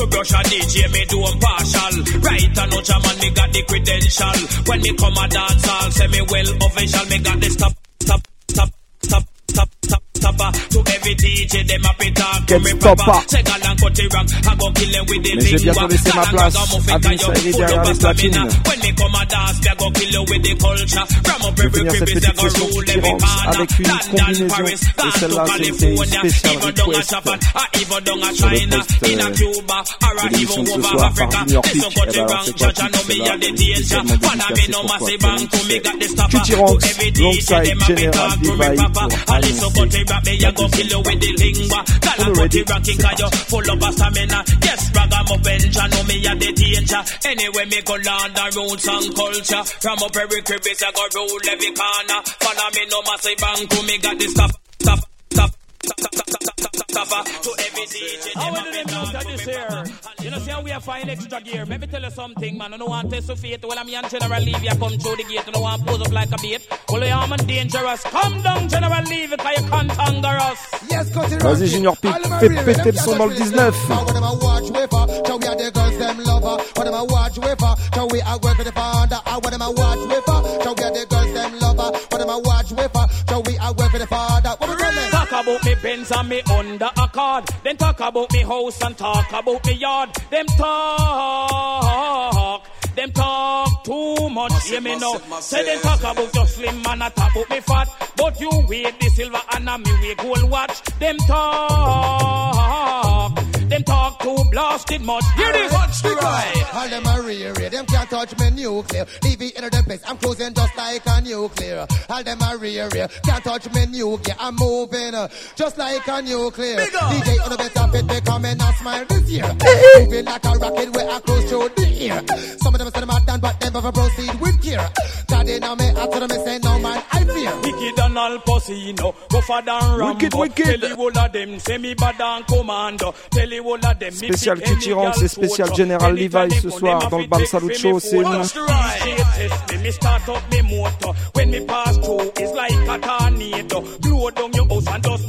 To brush a DJ, me do partial. Right, I know, German, me got the credential. When me come a dance, I'll say me well official. Me got the stop, stop, stop, stop, stop, stop, stopper. To every DJ, them up it talk to Quel me stopper. proper. Say gal and cut the rank, I go kill them with the Mais j'ai bientôt lingua. laissé ma place à Vince you derrière les platines. When me come a dance, me go kill you with the culture. Ram up every crib, they go session rule every corner. avec une combinaison. Paris, Et to celle-là, c'était une spéciale a request Japan, euh, ah, or even down a sur le China, in a euh, Cuba, or de l'émission de ce soir par Junior Peak. The ben, alors, c'est quoi judge, I know Peak me C'est a the là, danger. spécialement Follow me, dédicacé no pour massive quoi bank, to oh, me got the stopper. Chuchi To Ranks, every DJ, alongside them a bit General talk to me Divide proper. pour I listen, rap, me a go kill you with the lingua. Gal and cut the ranking, cause you full of stamina. Yes, ragamuffin, Jah know me a the danger. Anyway, me go land the roots and culture. Ram up every crevice, I go rule every corner. Follow me, no massive bank, to me got the stop, stop, stop. stop, stop, stop, stop, stop, stop, stop. To every DJ, How we do bit them talk of this me here? proper. You know, see how we are fine extra gear. Let me tell you something, man. I don't want to test fate. Well, I'm young General Leave you come through the gate. I don't want to pose up like a bait. Well, you are man dangerous. Come down, General Leave it, cause you can't anger us. Yes, cut it Vas-y, Junior Peak, fais péter le son dans le 19. What am I watch with her? Shall we are the girls them lover? What am I watch with her? Shall we are work the father? Ah, What am I watch with her? Shall we are the girls them lover? What am I watch with her? Shall we are work the father? What we calling? Talk about me Benz and me under a card. Then talk about me house and talk about me yard. Them talk. Them talk too much, hear me now. Say them talk about your slim man, I talk about me fat. But you weigh the silver and a me weigh gold watch. Them talk. Them talk too blasted much. Hear this. Watch the right. All them are rear, them can't touch me nuclear. Leave it in the place, I'm closing just like a nuclear. All them are rear, can't touch me nuclear. I'm moving uh, just like a nuclear. DJ on the better fit, they come and smile this year. moving like a rocket, where I close through the ear. Some of them say them are done, but them never proceed with care. God me, I them, say no man, I Prepare. Wicked and Al Pacino, rougher than Rambo. Wicked, wicked. Tell you all of them, say me bad and commando. Tell you all of them, me Spécial Kitty et spécial. General Levi ce them soir dans le Bam Salut Show. C'est une-. When me pass through, it's like a tornado. Blow down your house and just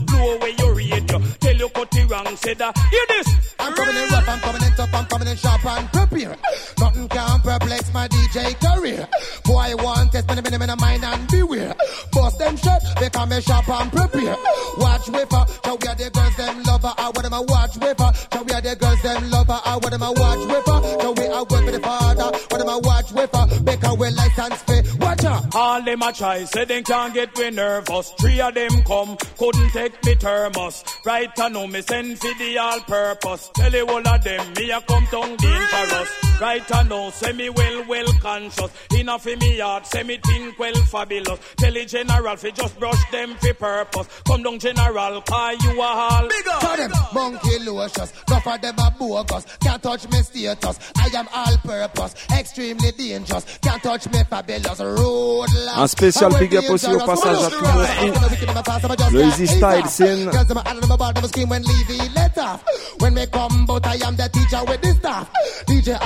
cut the wrong, say that. Hear this. I'm coming in rough, I'm coming in tough, I'm coming in sharp and prepare. Nothing can perplex my DJ career. Boy, I want test me, me, me, mind and beware. Bust them shut, become a sharp and prepare. Watch whipper, show we are the girls them lover. I want them a watch whipper. Show we are the girls them lover. I want them a watch whipper. Show we are work for the father. Want them a watch whipper. Because we license fee. Watch out. All them a try, say they can't get me nervous. Three of them come, couldn't take me thermos. Right I know me send for the all purpose. Tell you all of them, me a come down dangerous. Right I know, say me well, well conscious. Enough for me heart, say me think well fabulous. Tell the general fi just brush them for purpose. Come down general, call you a hall. Tell them monkey lotions, enough of them are bogus. Can't touch me status. I am all purpose, extremely dangerous. Can't touch me fabulous. Road life. Un spécial big up aussi au passage à tout mon crew. Le Easy Style Scene. When off. Come, but I am the teacher with the staff. DJ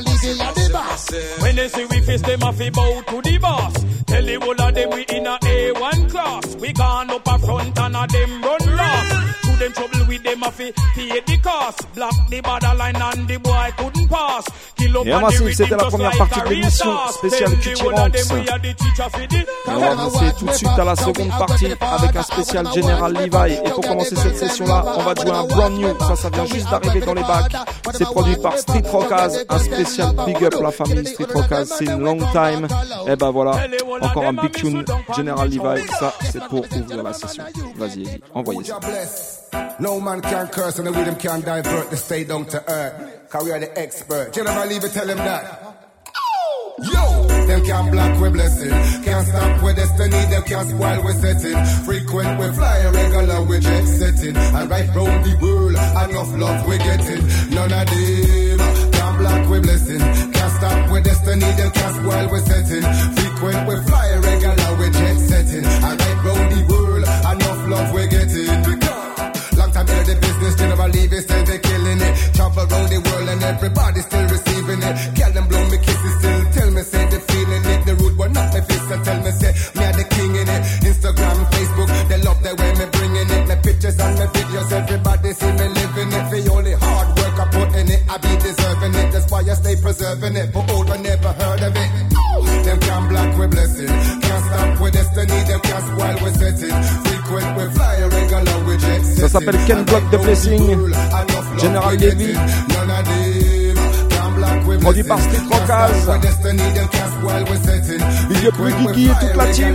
Levy and the boss. When they see we face them fi bow to the boss. Tell the whole of them we in a A1 class. We gone up a front and a them run lost. To them trouble with them fi pay the cost. Block the borderline and the boy couldn't Et on the Massive, rhythm c'était la première partie de l'émission spéciale the- Et on va avancer tout de suite à la seconde partie avec un spécial General Levi. Et pour commencer cette session-là, on va jouer un brand new. Ça, ça vient juste d'arriver dans les bacs. C'est produit par Street Rockaz. Un spécial big up la famille Street Rockaz. C'est une long time. Et ben voilà, encore un big tune General Levi. Ça, c'est pour ouvrir la session. Vas-y, envoyez ça. No man can curse and the rhythm can divert the stay down to earth. Cause we are the expert. General it, tell him that. Yo! Them can't block we blessing. Can't stop with destiny. Them can't spoil we setting. Frequent we fly, regular we jet setting. And right round the world, enough love we getting. None of them can't block we blessing. Can't stop with destiny. Them can't spoil we setting. Frequent we fly, regular we jet setting. And right round the world, enough love we getting. Time in the business, general leave it, say they killing it. Travel around the world and everybody still receiving it. Girl them blow me kisses still, tell me say they feeling it. The rude one not my fist and tell me say me are the king in it. Instagram, Facebook, they love the way me bringing it. My pictures and my videos, everybody see me living it. The only hard work I put in it, I be deserving it. That's why I stay preserving it. But old one never heard of it. Them can't block we blessing, can't stop with destiny. Them can't spoil we setting. Frequent we fly, s'appelle Ken Block the Blessing. General Levy. Produit par Street Rockaz. Up le Guigui et toute la team.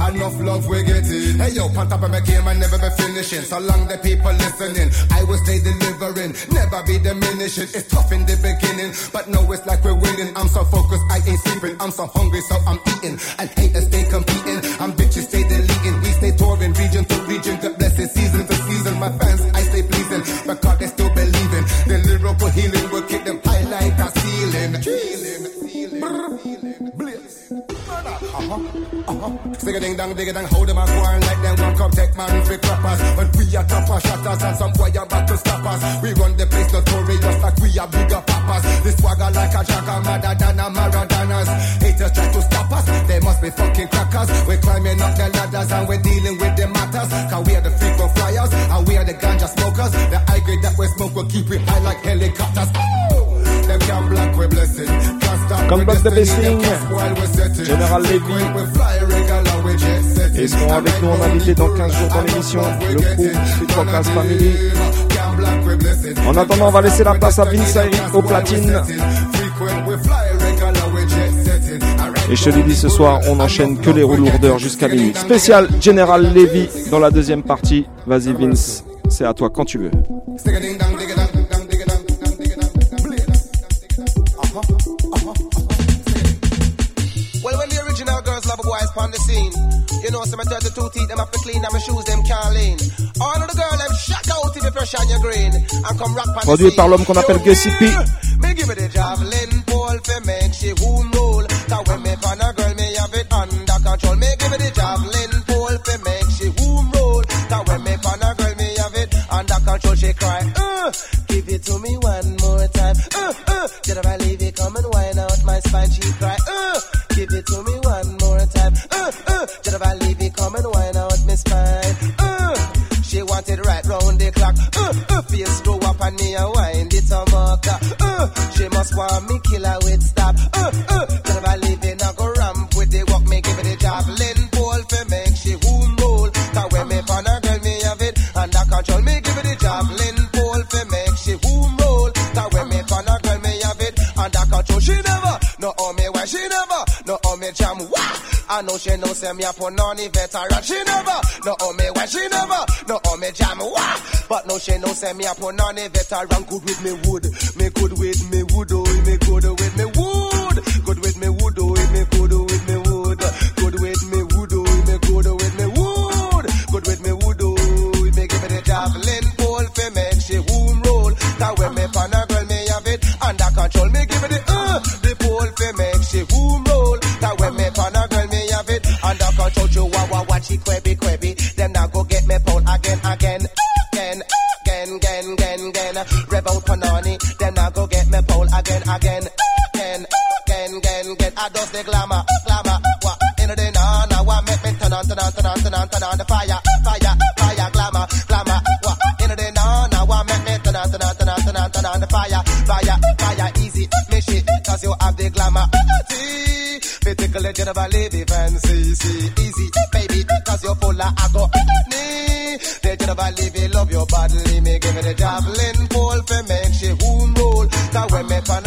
Enough love we're getting. Hey yo, top of my game, never be finishing. So long the people listening, I will stay delivering, never be diminishing. It's tough in the beginning, but now it's like we're winning. I'm so focused, I ain't sleeping. I'm so hungry, so I'm eating. And haters stay competing, I'm bitches stay deleting. Touring region to region, God bless it, season to season. My fans, I stay pleasing, Uh-huh. Sing a ding dong, dig a dong, hold them and go like them one come take man for clappers. When we are top of shatters and some boy about to stop us. We run the place notorious like we are bigger papas. This swagger like a jagger, madder than a Maradonas. Haters try to stop us, they must be fucking crackers. We're climbing up the ladders and we're dealing with the matters. Cause we are the frequent flyers and we are the ganja smokers. The high grade that we smoke will keep it high like helicopters. Ooh! Them can block we blessing. With Block the setting. General Levy. Et ils seront avec nous en invité dans 15 jours dans l'émission. Le crew Street Rockaz Family. En attendant, on va laisser la place à Vince au platine. Et je te l'ai dit ce soir, on enchaîne que les roues lourdeurs jusqu'à minuit. Spécial General Levy dans la deuxième partie. Vas-y Vince, c'est à toi quand tu veux. You know, some 32 teeth, them have to clean, them shoes, them can't lean. All of the girls, them shock out if you fresh on your green, and come rock on the Produit par l'homme qu'on appelle Gussie P. Me give it a javelin pole for make she wound roll. Cause when me pan a girl, me have it under control. Me give it the javelin pole fi make she womb roll. Cause when me pan a girl, me have it under control. She cry, uh, give it to me one more time. Uh, uh, did I leave it come and wind out my spine? She cry, uh, round. Uh, uh, face go up and me a wind it a marker. Uh, she must want me kill her with stop. I know she know say me a on the veteran. She never no oh me why she never no oh me jam wah. But no she know say me a on the veteran. Good with me wood, me good with me wood, oh me good with me wood, good with me wood, oh me good with me wood, good with me wood, oh me good with me wood, good with me wood, oh me give me the javelin pole fi make she womb roll. Cause when me pan a girl me have it under control. Me never leave it fancy, see, easy, baby, cause you're full of agony. They you never leave it, love your body, me give it a javelin pole for make she womb roll. Cause when me pan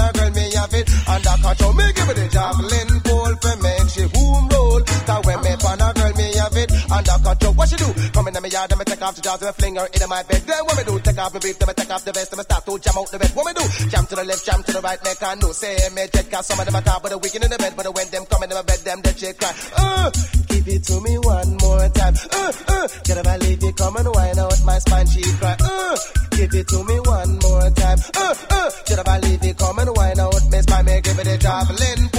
off the jaws, and me fling her in my bed. Then what me do? Take off my beef, then me take off the vest, and me start to jam out the bed. What me do? Jam to the left, jam to the right, make her know. Say me dead, cause some of them are top of the weekend in the bed, but when them come in my bed, them dead shit cry. Uh, give it to me one more time. Uh, uh, get a leave it come and whine out my spine, she cry. Uh, give it to me one more time. Uh, uh, get a leave it come and whine out my spine, me give it a javelin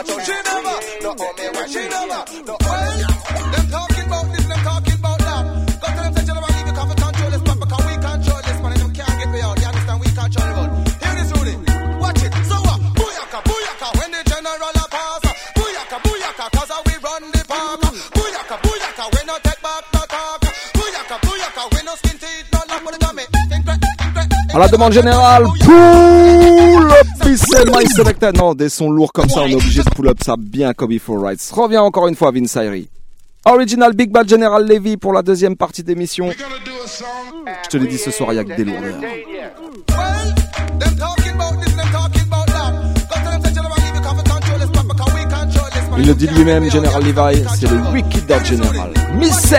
under control. She never, no, oh me, why she never, no, oh. Them talking about this, them talking about that. Go to them, say, you never leave come and control this, but because we control this, man, and can't get me out. You understand? We control the road. Here it is, Rudy. Watch it. So what? Booyaka, booyaka, when the general a pass. Booyaka, booyaka, cause we run the park. Booyaka, booyaka, we no take back no talk. Booyaka, booyaka, we no skin teeth, no love for the dummy. À la demande générale, pull Pixel My Selected. Non, des sons lourds comme ça, on est obligé de pull up ça bien comme il faut, right. Reviens encore une fois, Vince Ayri. Original Big Bad General Levy pour la deuxième partie d'émission. Je te l'ai dit ce soir, il y a que des lourdeurs. Il le dit lui-même, General Levi, c'est le Wicked General. Missé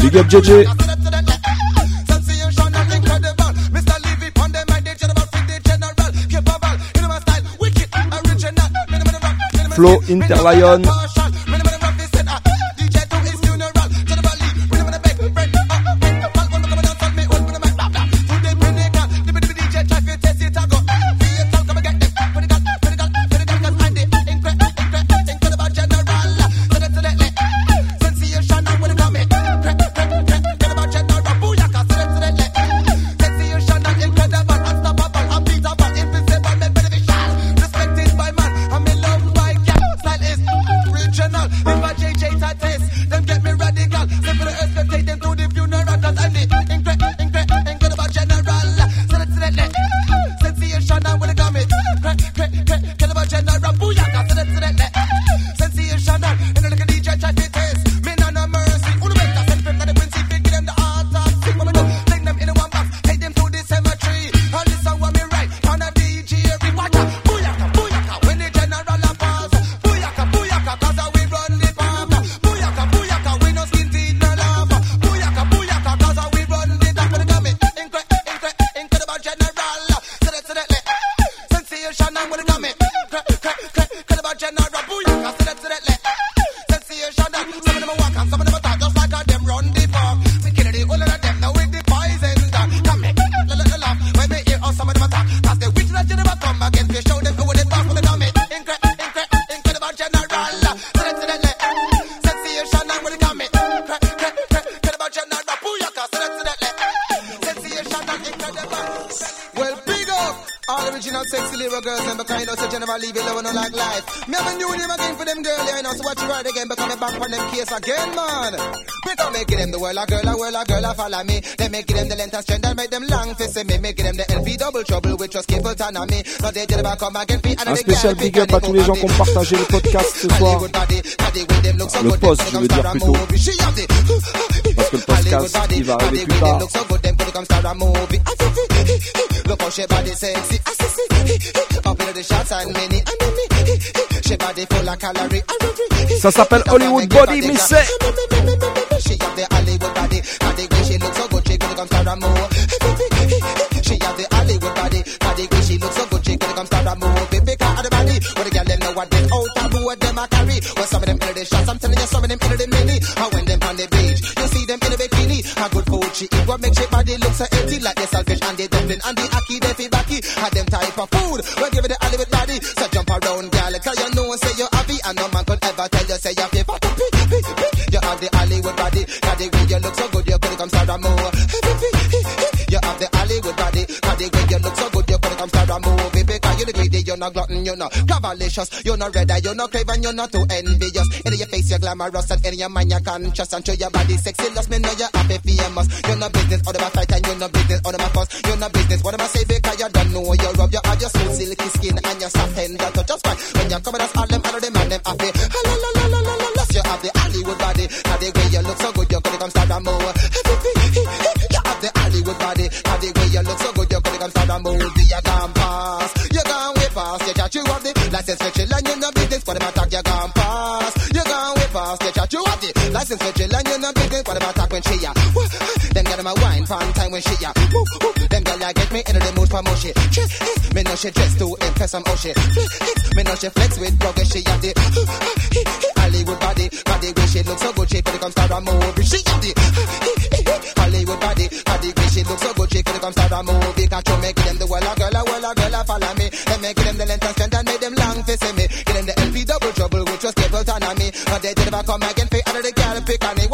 Minimum rock, minimum Flow Interlion. A follow me. They make them the length and strength, and make them long for see me. Make them the double trouble, which was cable turn on me. Now they did come again, Un spécial big up à tous les gens qui ont partagé le podcast ce soir. Le post, je veux dire plutôt. Parce que le podcast, il va arriver plus tard. Look how she body sexy, up in the shots and many, she body full of calorie. Ça s'appelle Hollywood Body, Miss Food she eat, what makes she body look so empty like the selfish and the dumpling and the ackee, they feel backy. Had them type of food, we give it the Hollywood body. So jump around, girl, cause you know and say you're happy, and no man could ever tell you say you're fit. You have the Hollywood body, cause the way you look so good, you could come start a move. You have the Hollywood body, cause the way you look so good, you could come start a movie. Because you're the greedy, you're not glutton, you're not cavalicious, you're not red you're not craven, you're not too envious. In your face, you're glamorous, and in your mind, you're conscious, and show your body sexy, lost me know you're You're not business, all of my fight, and you're not business, all of my fuss. You're not business, what am I say, because you don't know you rub, you have your smooth, silky skin, and your soft tender touch, just fine. When you're coming, that's all when she ya. Woo, woo. Them girl ya get me into the mood for motion. Me know she dress to impress some ocean. Me know she flex with progress, she ya the Hollywood body, body way she look so good, she could come start a movie. She ya the Hollywood body, body way she look so good, she could come start a movie. Can't you make them the well a girl, a well a girl a follow me. Then make them the length and strength and make them long see me. Give them the LP double trouble, which was cable me. But they did never come again, pick out of the girl, pick on me.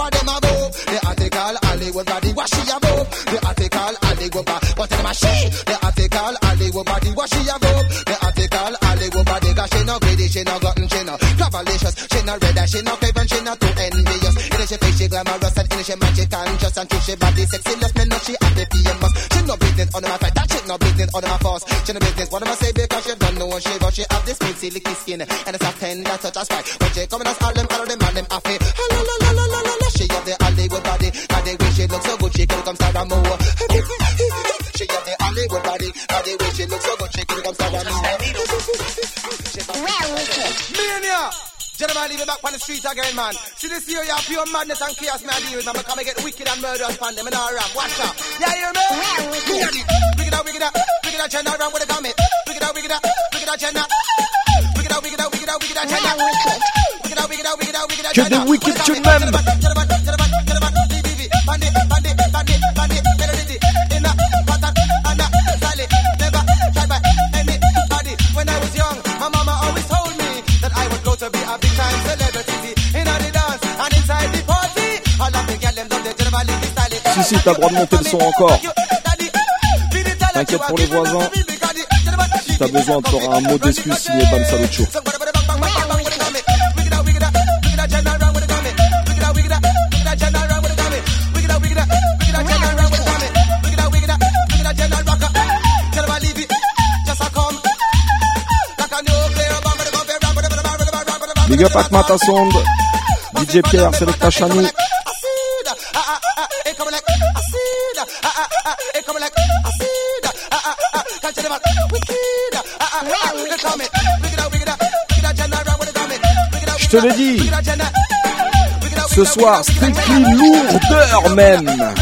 She? The article Hollywood body, what she a go? The article Hollywood body, cause she no greedy, she no glutton, she no cavalicious, she no red she no craven, she no too envious. In she face, she glamorous, and in she magic and to she body sexy, just me know she happy famous. She no business on my fight, that shit no business on my force. She no business, what am I say, because she don't know she, but she have this sweet silky skin, and it's a tender touch, a spike. When she coming, that's all them, all them, all them happy. La la la la la la la, she have the Hollywood body, cause the way she look so good, she could come start a move. The way she look so good, she could come start a move. Mania! Gentlemen, leave it back on the street again, man. See this here, you have pure madness and chaos, man. Deal with, man. Come and get wicked and murderous on them and all rap. Watch out. Yeah, you hear me? Me and it. Wicked out, wicked out, wicked out, turn around with the comment. Wicked out, wicked out, wicked out, turn out. Wicked out, wicked out, wicked out, wicked out, turn out. Wicked out, wicked out, wicked out, wicked out, Que des wicked tu m'aimes. Bandit, si, t'as le droit de monter le son encore. T'inquiète pour les voisins. Si t'as besoin, t'auras un mot d'excuse signé Bam Salucho. Big up Akmata DJ Pierre, Selecta Chani. Je te l'ai dit, ce soir, strictly lourdeur même.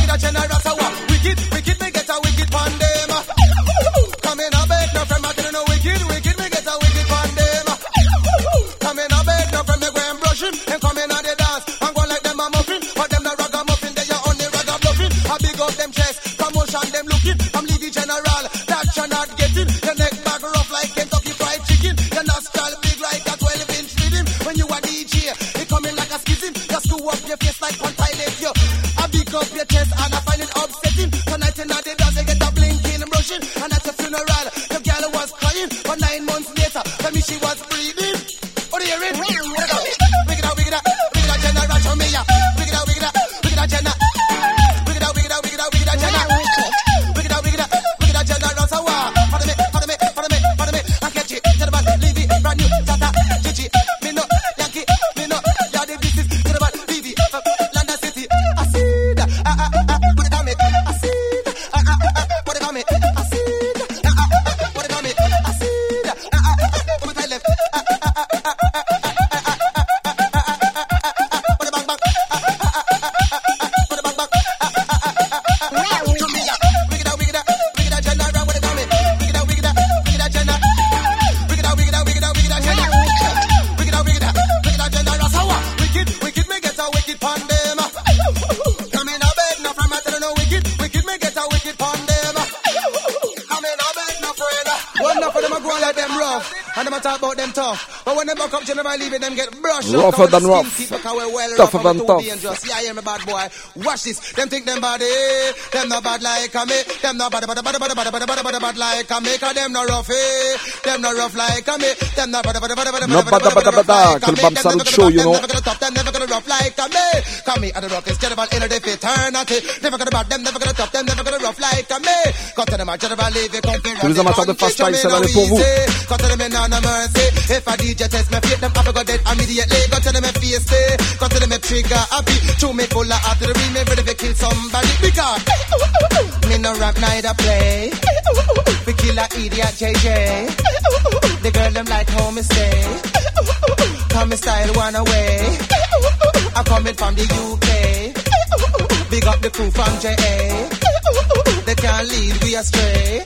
Up, them get brushed Rougher than rough. Well Tougher than tough. dangerous. Yeah, I am bad boy. Watch this. Them think them body. Them not bad like me. Them not bad, bad, bad, bad, bad, bad, bad, bad, bad like me. Cause them not rough, eh. Them not rough like me. Them not bad, bad, bad, bad, bad, bad, bad, bad, bada, like a que me. le Bam never Show, you know. Them never gonna top, them never gonna rough like me. Come me, and the rock is general in a different eternity. Never gonna bad, them never gonna top, them never gonna rough like a me. To them, I general leave it, come Tous les amateurs de fast time, celle-là elle est pour vous. To them in on a mercy. If a DJ test me fate, them have go dead immediately. Cut to them in face, eh. Cut to them in trigger happy. Chew me full of the me ready to kill somebody. Because me no rap neither play. We kill a idiot JJ. The girl them like home stay. Come me style one away. I coming from the UK. Big up the crew from JA. They can't lead we astray.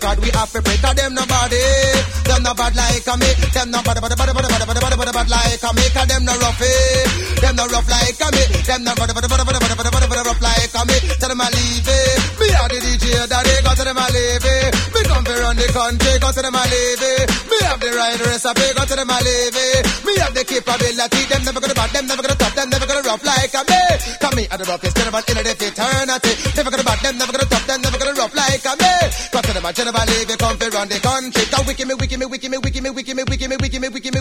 To God we have to pray. Cause them nobody. Them no bad like a me. Them no bad, bad, bad, bad, bad, bad, bad, bad, bad like a me. Cause them no rough, eh. Them no rough like a me. Them no bad, bad, bad, bad, bad, bad, bad, bad, rough like a me. Tell them I leave it. Me are the DJ daddy. Go to them I leave it. Me come to run the country. Go to them I leave it. Me have the right recipe. Go to them I leave it. Me have the capability. Them never gonna bad. Them never gonna top. Them never gonna rough like a me. Come me at the roughest general in the eternity. Never gonna bad. Never. Them never gonna them a generally we come fi run the country. Now wicked me, wicked me, wicked me, wicked me, wicked me, wicked me, wicked me, wicked me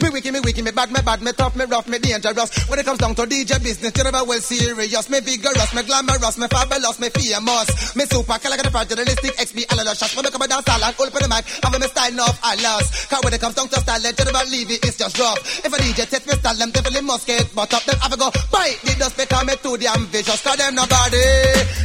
me, wicked, me, wicked, me, bad me, bad me, tough me, rough me, dangerous. When it comes down to DJ business, general well serious. Me vigorous, me glamorous, me fabulous, me famous. Me super, calculatifragilistic, XP, all of the shots. When me come down style and open the mic, have me style enough, I lost. Cause when it comes down to style, general leave it, it's just rough. If a DJ test me style, them definitely must get but up. Them have a go bite the dust because me too damn vicious. Cause them nobody,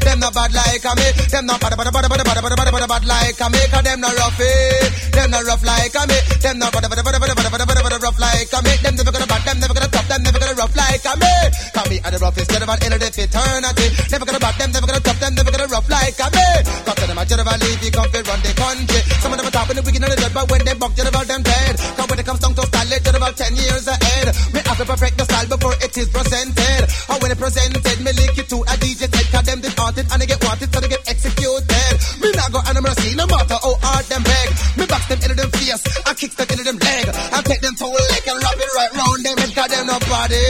them not bad like a me. Them not bad, bad, bad, bad, bad, bad, bad, bad, bad like a me. Cause them not rough, eh. Them not rough like a me. Them not bad, bad, bad, bad, bad, bad, bad, bad, bad, rough like a me. Them never gonna bad, them never gonna top, them never gonna rough like a me. Cause me are the roughest general in the eternity. Never gonna bad, them never gonna top, them never gonna rough like a me. Cause them a general leave, you fi run the country. Some of them are top in the wicked and the dead, but when they buck general, them dead. Cause when it comes down to style, they general ten years ahead. Me have to perfect the style before it is presented. And when it presented, me link it to a DJ set. Cause them did haunted and they get wanted, so they get executed. Me not go and I'm gonna see no matter how hard them beg. Me box them into them face, I kick them into them leg. I take them to a leg and wrap it right round them head. Cause them nobody,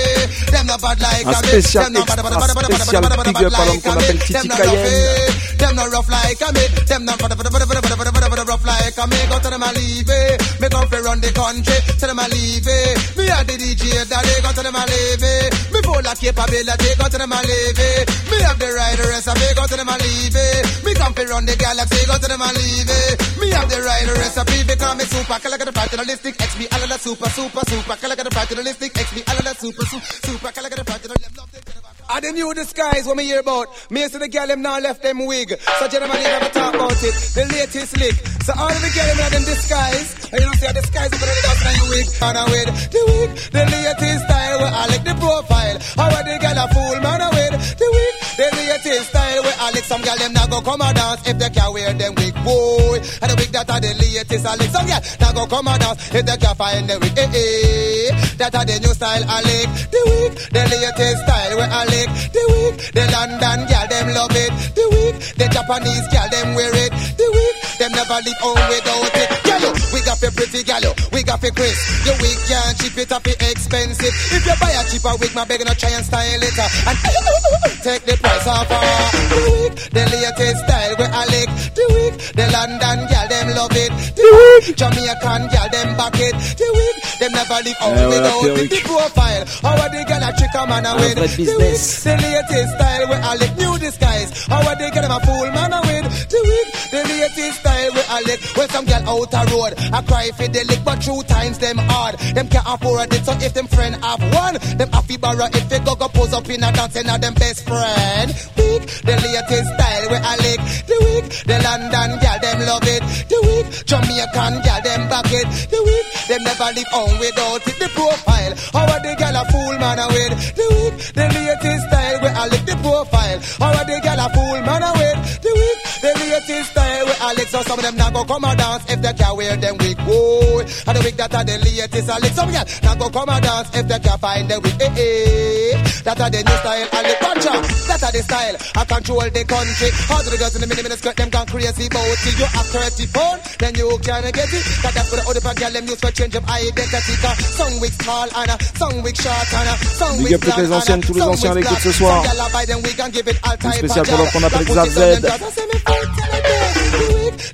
them not bad like a spécial Them not bad, bad, bad, bad, bad, bad, bad, big bad, up à l'homme like qu'on a me. appelle Them Titi not rough, Cayenne. eh. Them not rough like a me. Them not bad, bad, bad, bad, bad, bad, bad, rough like a me. Go to them and leave it. Me come fi run the country. Tell them and leave it. Me a the DJ daddy. Go to them and leave it. Me full of capability. Go to them and leave it. Me have the right recipe. Go to them and leave it. Me come fi run the galaxy. Go to them and leave it. Me have the right recipe because me super. Calculatifragilistic XP. All of the super, super, super. Calculatifragilistic XP. All of the super, super, super. Calculatifragilistic. I the new disguise what me hear about. Me see the girl them now left them wig. So gentlemen, you never talk about it. The latest lick. So all of the girl them have them disguise. And you know see a disguise over the dust your wig. And I with the wig. The latest style where I like the profile. How are the girl a fool man I with the wig. The latest style where I like some girl them now go come and dance if they can wear them wig. Boy. And the wig that are the latest I like some girl now go come and dance if they can find the wig. Eh, eh. That are the new style I like. The wig. The latest style where I like the weak, The London girl them love it. The weak, The Japanese girl them wear it. The week. Them never leave home without it. Gallo, we got for pretty gallo. We got for Chris. The wig can't cheap it up it expensive. If you buy a cheaper wig, my begging to try and style it. uh, And <laughs> take the price off. uh. The wig. The latest style where I like. The wig. The London girl them love it. The wig. Jamaican girl them back it. The wig. Them never leave home la without it. The profile. How are the girl a trick a man a vrai The wig, the latest style where I lick new disguise. How are they get them a fool man a win? The wig, the latest style where I lick. When some girl out a road, I cry for the lick, but two times them hard. Them can't afford it, so if them friend have one, them to borrow if they go go pose up in a dance and them best friend. Wig, the latest style where I lick. The wig, the London girl them love it. The wig, Jamaican girl them back it. The wig, them never leave home without it. The profile, how are the girl a fool man a with? The wig, the latest style where I lick the profile. How are the girl a fool man a with? The wig, the latest style I lick. So some of them now go come and dance if they can wear them wig. Boy, and the wig that are the latest lick. Some girl now go come and dance if they can find the wig. Eh, eh. That are the new style lick. Watch out, that a the style. I control the country. All the girls in the mini mini skirt, them gone crazy about till you have 30 pound, then you can get it. Cause that's what the other girl them use for change of identity. Cause some weeks tall and some weeks short and some long anciennes, and some ce black. Some a buy them wig and give it all type of pour l'homme qu'on appelle Xav Z.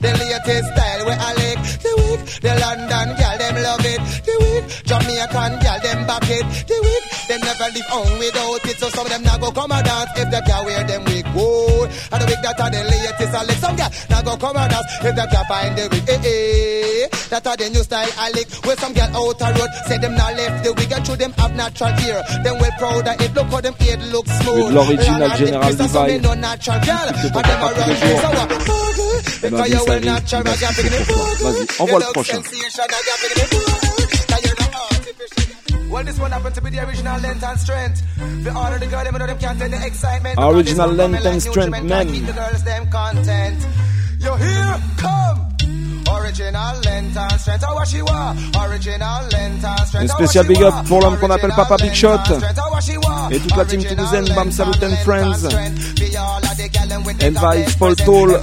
The latest style where I like week. The London girl them love it. The week. Jamaican girl them back it. The week. Them never leave home without it. So some of them now go come and dance if they can wear them wig. Whoa. And the wig that are the latest. I like some girl now go come and dance if they can find the wig. Eh eh. That are the new style I like. Where some girl out the road say them now left the wig and show them have natural hair. Them well proud of it. Look how them head look smooth. l'original General the piece of some Levi. no natural girl. And them are tous les run jours. so what? Eh Because you ça, well natural, dis I ça, can't c'est figure it pour toi. out. Vas-y, envoie le prochain. Sensation, I can't figure it out. Cause you're the artificial. Well, this one happened to be the original length and strength. The order the girl, them know them can't tell the excitement. Original length and strength, man. Keep the girls them content. You here, come. Original length and strength, oh she was. Original length and strength, spécial big up pour l'homme qu'on appelle Papa Big Shot. Et toute la team toulousaine, Bam Salut and Friends. Envive, Paul Toll.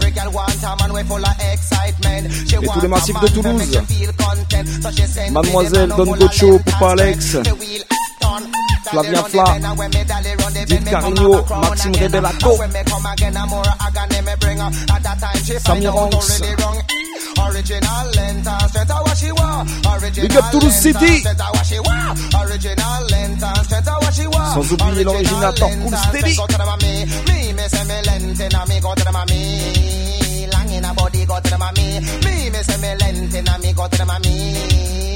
Et tous les massifs de Toulouse. Mademoiselle Don Gocho, Poupa Alex. Flavia Fla, Dick Carigno, Maxime Rebelaco, Samir Hanks. Original length and strength, what she want. Original Big up Toulouse City. what she want. Original length and strength, what she want. Sans oublier l'originateur Original Cool length Steady. go to the mommy. Me, me say me length in a me, go to the mommy.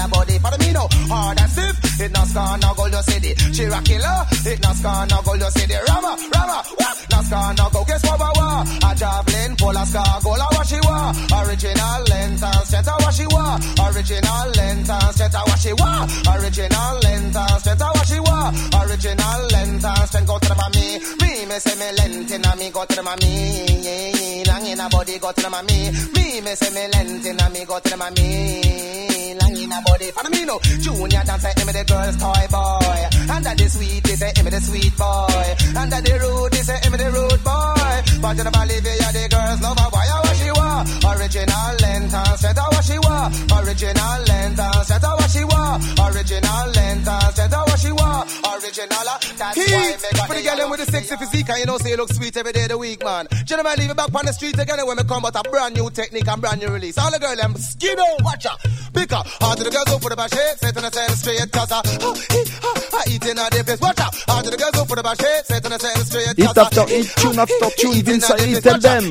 A body. Me, me me me, for me no hard and stiff. It not scar, no gold, you see the Chiracilla. It not scar, no gold, you see the Rama, Rama. What? Not scar, no go, guess what, what? A javelin, pull a scar, goal, what she want. Original and strength, what she want. Original and strength, what she want. Original and strength, what she want. Original and strength, go to mommy. Me, me say me length in a me, go to mommy. Long in a body, go to mommy. Me, me say me length in a me, go to the mommy. Long in a body, follow me no. Junior dance, say me the girl's toy boy. Under the sweet, they say me the sweet boy. Under the rude, they say me the rude boy. But you never leave it, the girls love her. Why what want? Original length and strength, what she want. Original length and strength, what she want. Original length and strength, what she want. Original, uh, that's why me got For the the girl them with the sexy physique, and you know say you look sweet every day of the week, man. Gentlemen, leave it back on the street again when we come, but a brand new technique and brand new release. All the girl them skin out, watch out. Pick up, all to the girls who put the bash shape, set on the side straight, cause I, uh, uh, eating at the place, watch out. All to the girls who put the bash shape, set on the side straight, Hit after hit, tune after tune, Vince Irie, tell them.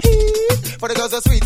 For the girls are sweet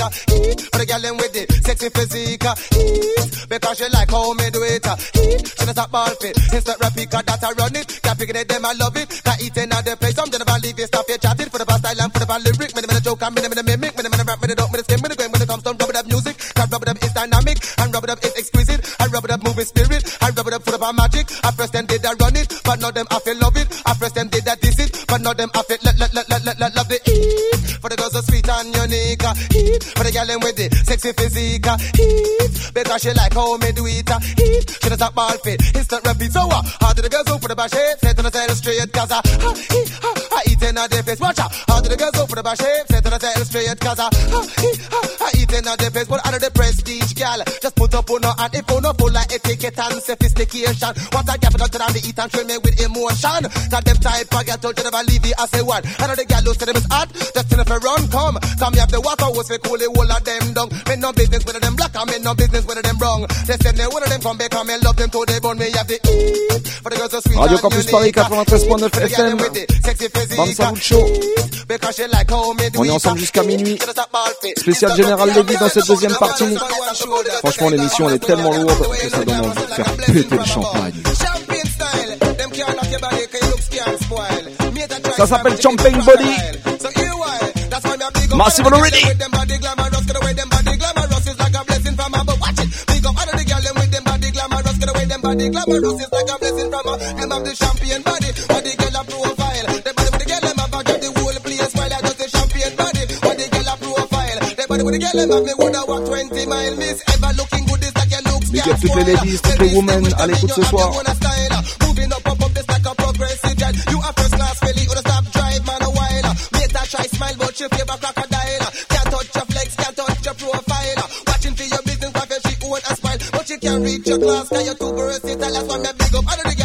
uh, Heat. For the girl them with it, sexy physique. Heat. Because she like how me do it. Heat. She does that ball fit. Instant replica that I run it. Can't picking it, them I love it. Can't eat in the place. I'm gonna leave you, stop your chatting. For the past style and for the bad lyric. Me the joke the me the mimic. Me the rap, dope, me the skin, me the grin. When it comes to rub it up music. Can't rub it up is dynamic. And rub it up is exquisite. I rub it up moving spirit. I rub it up full of magic. I press them did I run it. But now them I feel love it. I press them did I diss it. But now them I feel let let let let let love the. For the girls so sweet and unique. uh, Heat. For the girl with the sexy physique. uh, Heat. Because she like how me do it. Heat. She does that ball fit. Instant repeat. So uh, how do the girls go for the bash? Set on the side straight. Cause I, uh, he, uh, I eat in a face. Watch out. How do the girls for the shape? Set on the side straight. Cause I, uh, he, uh, I eat in a face. But out of the prestige, gal. Just put up on her and if on her full like etiquette and sophistication. What I get for to the eat and thrill me with emotion. Cause them type of get told you never leave it as a one. And the gal who say them is hot. Just in if run, come. Come have the walk house for cool the whole of them down. Me no business with them black and me no business with them wrong. They send me one of them come back and love them till they burn me have the eat. For the girls so sweet Radio and Campus Paris unique. 93.9 the FM. the. Bam Salute Show. Because On est ensemble jusqu'à minuit. Spécial Général Levy dans cette deuxième partie. Franchement, l'émission elle est tellement lourde que ça donne envie de faire péter le champagne. Ça s'appelle Champagne Body. Massive already. body glamorous is like a blessing from them have the champagne body body with the girl them have me woulda walk 20 mile miss. Ever looking good is like your looks Big up toutes les ladies, toutes les women à l'écoute ce soir. moving up up up this like a progressive jet. You a first class belly or stop drive man a while. Mate a try smile but you favor crocodile. Can't touch your flex can't touch your profile. Watching for your business profit she own a smile. But you can't reach your class cause you're too versatile. That's why me big up. All of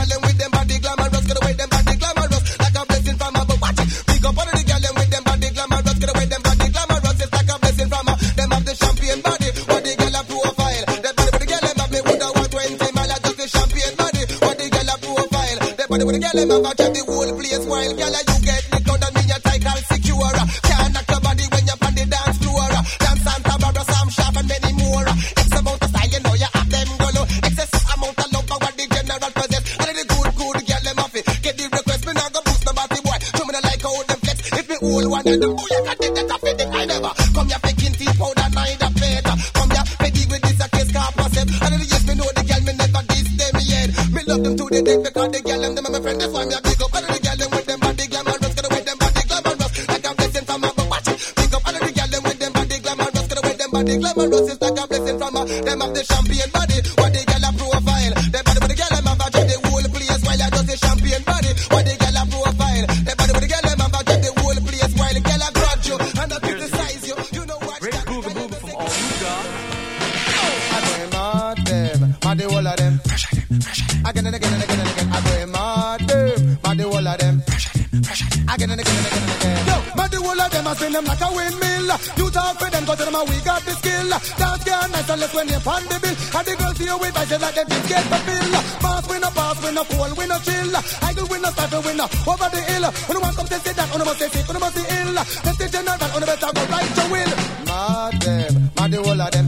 we got the skill. Dance girl nice and let's when you pan the bill. And the girls you with vibes like them things get fulfilled pass we no pass we no fall we no chill. I go win no stifle win no over the hill. When you want come say that on must say sick on must say ill. That's the general on better go right to will. Mad them mad the whole of them.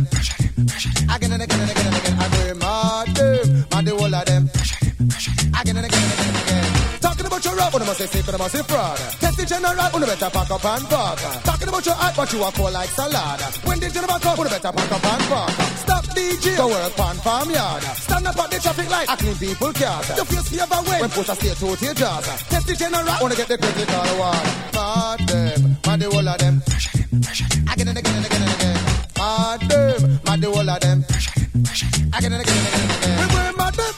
Again and again and again and again I go mad them mad the whole of them. Again and again and again and again your rap must say sick must say fraud. Test the general on better pack up and park talking about your heart but you are cold like salad. When the general come on better pack up and park stop DJ go work pan farm yard stand up at the traffic light I clean people cars your face fever way when push a stay to your jaws test the general wanna get the critical award. Mad them mad the whole of them. Again and again and again and again. Mad them mad the whole of them. Again and again and again and again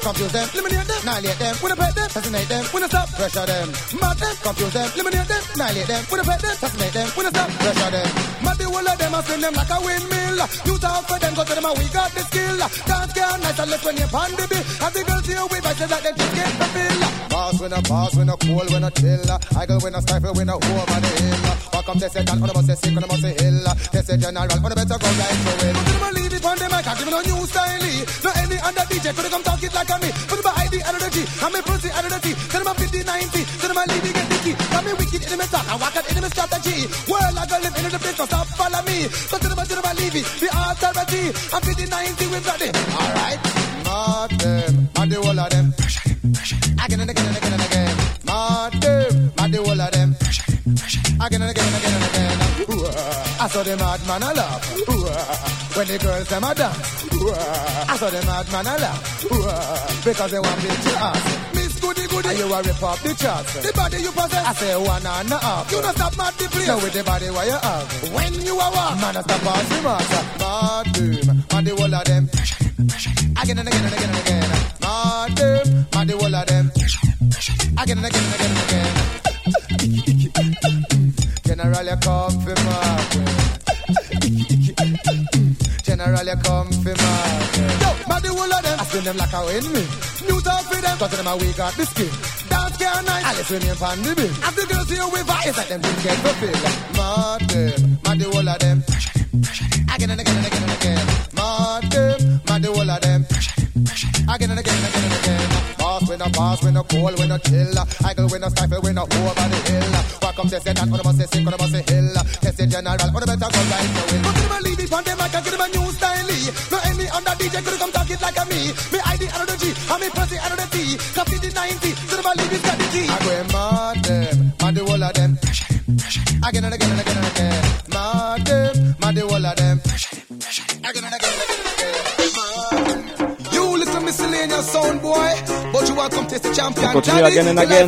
confuse them eliminate them annihilate them we pet them fascinate them we stop pressure them. Mad them confuse them eliminate them annihilate them we pet them fascinate them we stop pressure them. Mad the whole of them I spin them like a windmill. You talk for them go to them and we got the skill. Dance girl nice and left when you pan the bill. And the girls here with vibes like them just get the bill pass when a pass when a cool when a chill. I go when a stifle when a over the hill. Welcome to second on the must say sick on must say hill test the general on the better go to it. But them leave it on the mic I give no new style no any other DJ could come talk it like a me put my ID the G I'm a pussy the tell them I'm 50 90 tell them I leave it get the key got me wicked in the talk. I walk out in the strategy world I go live in the place so stop follow me. So them I tell them I the authority. I'm 50 90 we've got it alright mad them mad the of them. Again and again and again and again. Mad them mad the of them again and again and again and again. Ah. I saw the madman a laugh. Ah. When the girls them a dance. Ah. I saw the madman a laugh. Because they want big to ass Miss Goody Goody. And you a rip up the charts? The body you possess. I say one and a half. You not stop mad the place now with the body where you have? When you a walk man a stop pass the master mad them and the whole of them. Again and again and again and again. Mad them and the whole of them. Again and again and again and again General, you come for market. General, you come for market. Yo, man, the whole of them, I spin them like a windmill. New talk for them, cause them a we got the skin. Dance care night, I listen in pan the bill. As the girls here with vibe, it's like them things get fulfilled. Them, mad the whole of them. Again and again and again and again. Them, mad the whole of them. Again and again and again and again. Pass when a pass, when a call, when a chill. I go when a stifle, when a over the hill. Welcome to say that, on the say sick, on the must say hill. Test the general, on the better go right to win. But them a leave it on them, I can give them a new style. No any other DJ could come talk it like a me. Me ID out of the G, and me pussy out of the T. Copy the 90, so them a leave it got the key. I go mad them, mad the whole of again and again and again and again. Mad them, mad the whole of them. Again and again and again the champion. Again and again.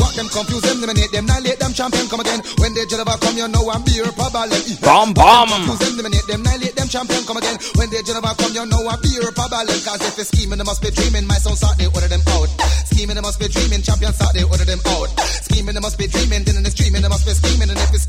What them confuse them, eliminate them, annihilate them, champion come again. When they Geneva come, you know I'm beer problem. Bam, bam. Confuse them, eliminate them, annihilate them, champion come again. When they Geneva come, you know I'm beer problem. Cause if it's scheming, they must be dreaming. My sound start, they order them out. Scheming, they must be dreaming. Champion start, they order them out. Scheming, they must be dreaming. Then in the streaming, they must be scheming. And if it's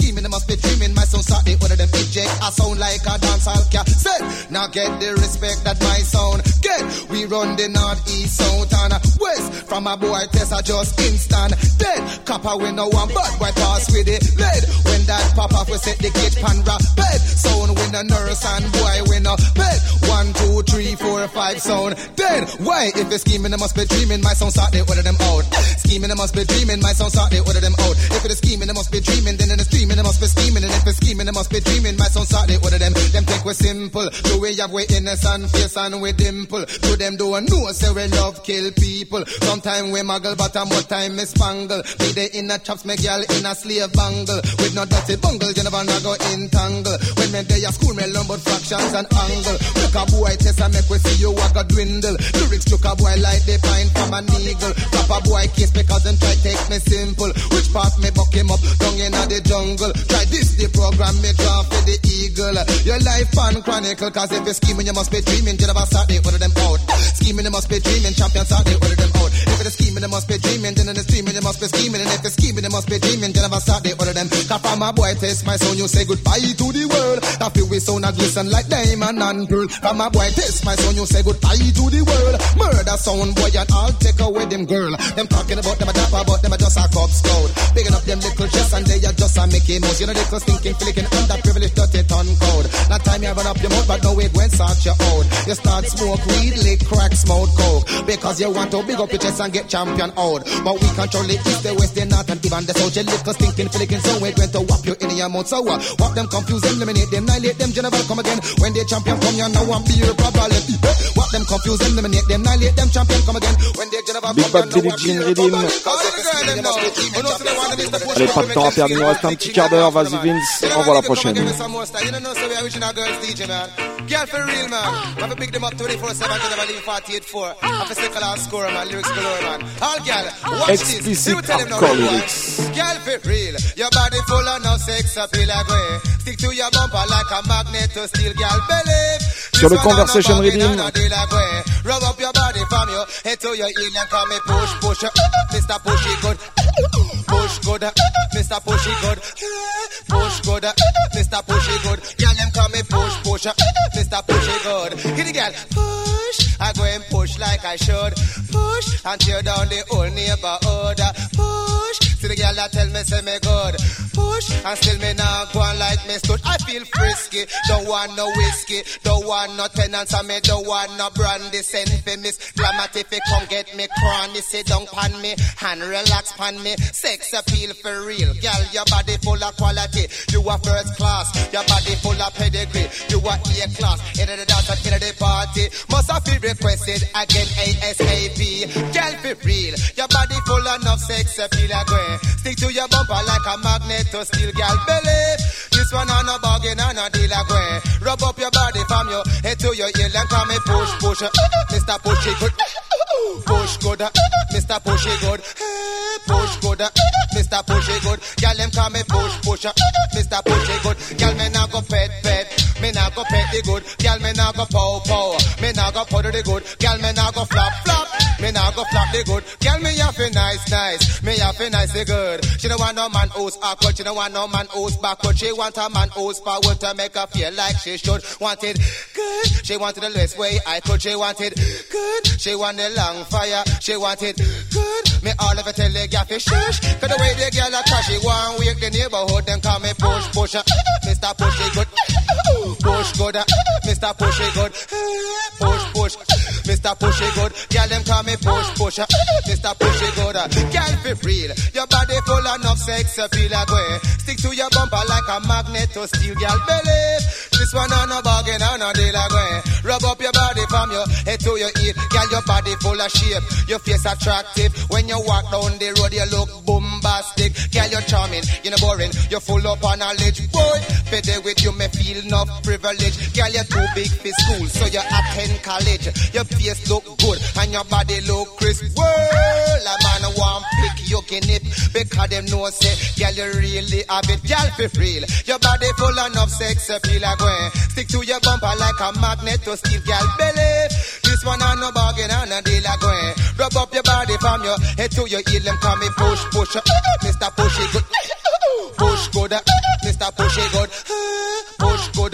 I sound like a dancehall cat. Say, now get the respect that my sound get. We run the north, east, south, and west. From a boy test, I just instant dead. Copper we no one but boy pass with it lead. When that pop off, we set the gate pan bed. Sound with a nurse and boy we no bed. One, two, three, four, five, sound dead. Why? If it's scheming, they must be dreaming. My sound start, they order them out. Scheming, they must be dreaming. My sound start, they order them out. If it's scheming, they must be dreaming. Then in the streaming, they must be scheming. And if it's scheming, they must be dreaming. My sound start, they order them. Them think we're simple. Do we have we innocent face and we dimple? To them do know say we love kill people. Sometimes we muggle, but more time me spangle. Be they in a chops, me girl in a slave bangle. With no dirty bungle, you never not go entangle. When me day a school, me learn about fractions and angle. Look a boy test and make we see you walk a dwindle. Lyrics took a boy like they pine from an eagle. Pop a boy case because them try take me simple. Which part me buck him up down in the jungle. Try this the program me draw for the eagle. Your life on chronicle, cause if you're scheming, you must be dreaming. Never start they order them out. Scheming, you must be dreaming. Champions start they order them out. It's scheming, you must be dreaming. Then the streaming, you must be scheming. And if it's scheming, you must be dreaming. You never start they order them. Cause from my boy test my sound, you say goodbye to the world. That feel we sound a glisten like diamond and pearl. From my boy test my sound, you say goodbye to the world. Murder sound boy and I'll take away them girl. Them talking about them a dapper, but them a just a cop scout. Bigging up them little chests and they are just a Mickey Mouse. You know they stinking, flicking underprivileged, dirty ton code. That time you run up your mouth, but no it went sort you out. You start smoke weed, lick, crack, smoke coke. Because you want to big up your chest and get champion out. But we control the east, the west, the north, and even the south. You little stinking, flicking, so we're going to whop you in your mouth. So uh, whop them, confuse them, eliminate them, annihilate them, general come again. When they champion come, you know I'm beer problem. Whop them, confuse them, eliminate them, annihilate them, champion come again. When they general come, you know I'm Redeem. problem. Allez, pas de temps à perdre, il nous reste un petit quart d'heure. Vas-y, Vince, envoie la prochaine. We. Girl for real, man. Them up 24-7, you never leave 48-4. Have to stick a lot score, man. Lyrics galore, man. All girl, watch this. You tell hardcore boy. lyrics. Girl for real. Your body full of no sex appeal, go. Stick to your bumper like a magnet to steel, girl. Believe. Sur le Conversation go. Rub up your body from your head to your heel and call me push, push. Mr. Pushy good. Push good. Mr. Pushy good. Push good. Mr. Pushy good. Girl, them call me push, push. Mr. Pushy good. Hit the girl. I go and push like I should. Push. And tear down the whole neighborhood. Push. See the girl that tell me say me good. Push. And still me not go on like me stood. I feel frisky. Don't want no whiskey. Don't want no tenants. And me don't want no brandy. Send for if you come get me cranny. Sit down pan me. And relax pan me. Sex appeal for real. Girl, your body full of quality. You are first class. Your body full of pedigree. You are A class. In the dance and in the party. Must have been requested again ASAP. Girl, for real. Your body full of enough sex appeal again. Stick to your bumper like a magnet to steel. Girl, believe. This one on a bargain and a deal again. Rub up your body from your head to your heel and call me push, push. Uh, Mr. Pushy good. Push good. Uh, Mr. Pushy good. Push good. Uh, Mr. Pushy good. Girl, them call me push, push. Mr. Pushy good. Girl, me now go pet, pet. Go pet the good. Girl, me now go pow, pow. Me now go powder the good. Girl, me now go flop, flop. Me now go flop the good. Girl, me have a nice, nice. Me have a nice the good. She don't want no man who's awkward. She don't want no man who's backward. She want a man who's forward to make her feel like she should. Want it good. She wanted the less way I could. She wanted good. She want the long fire. She wanted good. Me all of it tell the gaffy shush. Cause the way the girl a trash, she want wake the neighborhood. Then call me push, push. Mr. Pushy good. Push good. Uh, Mr. Pushy good. Push, push. Mr. Pushy good. Girl, them call me push, push. Uh, Mr. Pushy good. Uh. Girl, be real. Your body full enough sex appeal like. Stick to your bumper like a magnet to steel girl belly. This one on a bargain on a deal like. Rub up your body from your head to your ear. Girl, your body full of shape. Your face attractive. When you walk down the road, you look bombastic. Girl, you're charming. You're not boring. You're full of knowledge. Boy, better with you, me feel enough privilege. Girl, you're too big for school, so you attend college. Your face look good and your body look crisp. Well, a man want pick you guinea because them know say, girl, you really have it. Girl, for real. Your body full enough sex appeal like when stick to your bumper like a magnet to steel girl belly. This one on no bargain and a deal like when rub up your body from your head to your heel. Them call me push push, uh, Mr. Pushy good. Push good, uh, Mr. Pushy good. Uh, push good,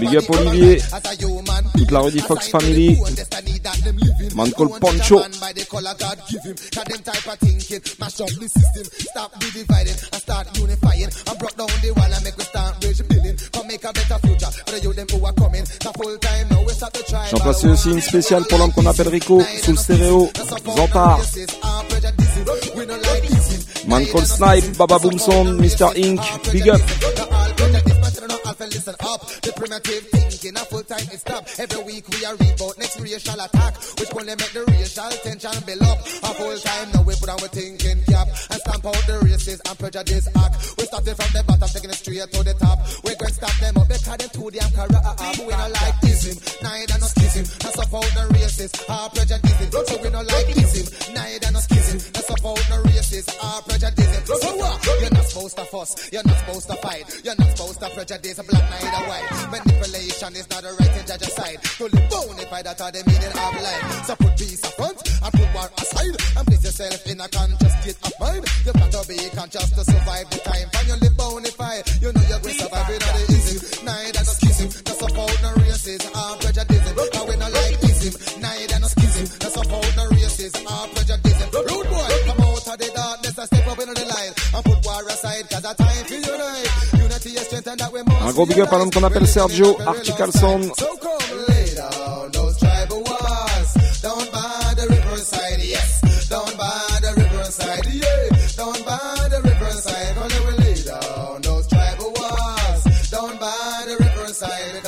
Big up Olivier, toute la Rudy Fox Family, man call J'en passais aussi une spéciale pour l'homme qu'on appelle Rico, sous le stéréo, Zantar. Man call Snipe, Baba Boomson, Mr. Inc, Big Up. patrono. Listen up, the primitive thinking, a full time is stop. Every week we are read about next racial attack, which will make the racial tension build up. A full time now we put on our thinking cap and stamp out the racist and prejudice act. We started from the bottom, taking it straight to the top. We going to stop them up because them too damn corrupt. We don't like ism, neither no schism, no support the racist or prejudice. So we don't like ism, neither no schism, no support the racist or prejudice. So what? You're not supposed to fuss, you're not supposed to fight, you're not supposed to prejudice black neither white. Manipulation is not a right to judge a side. Live bonify that are the meaning of life. So put peace up front and put war aside and place yourself in a conscious state of mind. You've got to be conscious to survive the time. Live bonify, you know you're going to survive without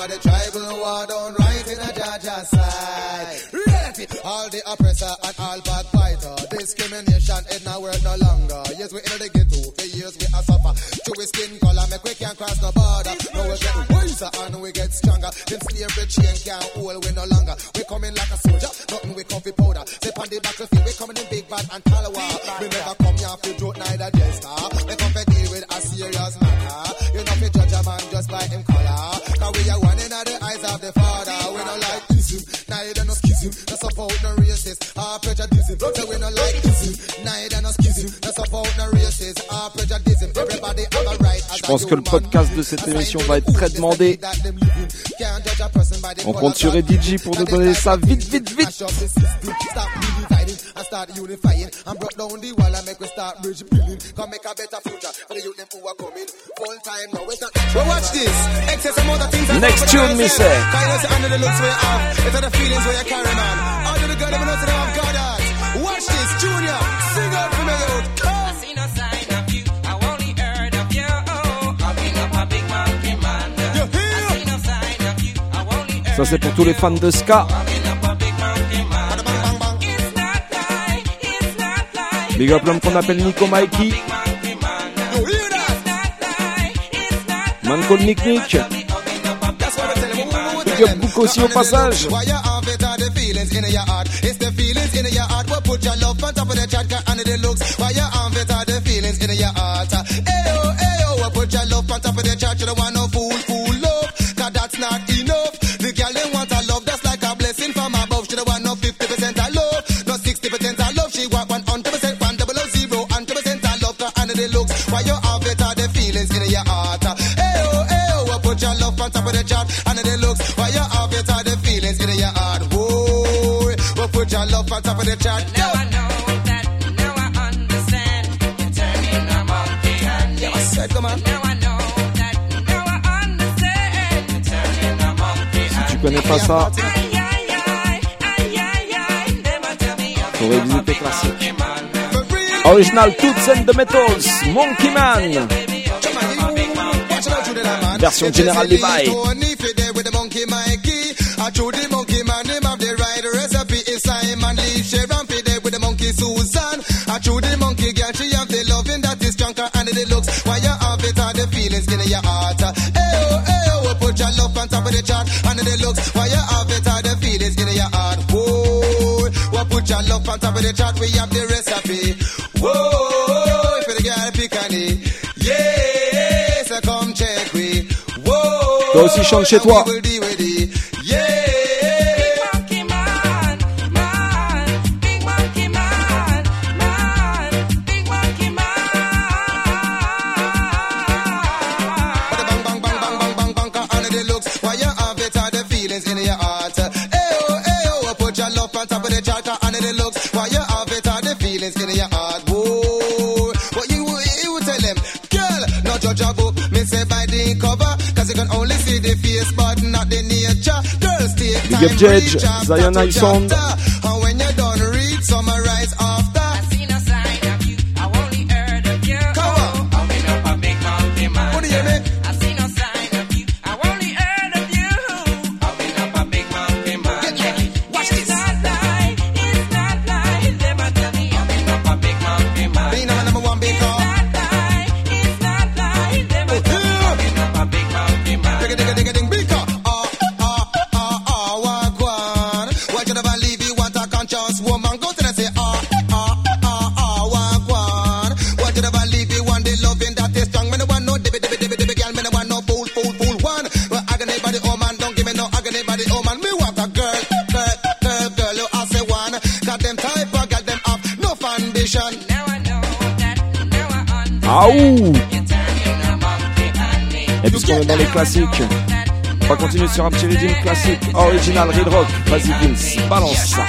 the tribal war done right in a Jaja side. Reality, all the. Discrimination is now work no longer. Yes, we in the ghetto, for years we are suffer. Through skin we get stronger. Them slavery chain can't hold we no longer. We coming like a soldier, nothing we coffee powder. Step on the battlefield, we coming in big bad and tall. We never come here for joke, neither jester. We come to deal with a serious matter. You know fi judge a man just by him color. Cause we are one in the eyes of the father. We don't like ism, neither no schism. No support no racist or prejudice. So we don't like Je pense que le podcast de cette émission va être très demandé. On compte sur DJ pour nous donner ça vite, vite, vite. Dividing and start unifying and broke Ça c'est pour tous les fans de ska. Big up l'homme qu'on appelle Nico Mikey. Man called Nick Nick. Big up Book aussi au passage. Why you have it all the feelings in your heart? It's the feelings in your heart. What put your love on top of the chat and the looks. Why you have it all the feelings in your heart? Ayo, ayo, what put your love on top of the chat? You don't want no fool, fool love. Cause that's not love on top of the chart and the looks. Why you have it all the feelings in your heart? Whoa, well put your love on top of the chart. Now I know that, now I understand. You're turning a monkey and yeah, I said, come on. Now I know that, now I understand. You're turning a monkey Si tu connais pas ça, faut réviser tes classiques. Original Toots and the Metals, Monkey Man. Version General Levy. I chew the monkey man, him have the right recipe. If Simon Lee Sharon fi there with the monkey Susan. I the monkey girl, she have the loving that is stronger and the looks. Why you have it all the feelings in your heart? Hey oh, hey oh, put your love on top of the chart and the looks. Why you have it all the feelings in your heart? Whoa, well put your love on top of the chart, we have the recipe. Toi aussi chante chez toi. Big up judge. Zion Sound. Classiques, on va continuer sur un petit rhythm classique, original Real Rock. Vas-y Vince, balance ça.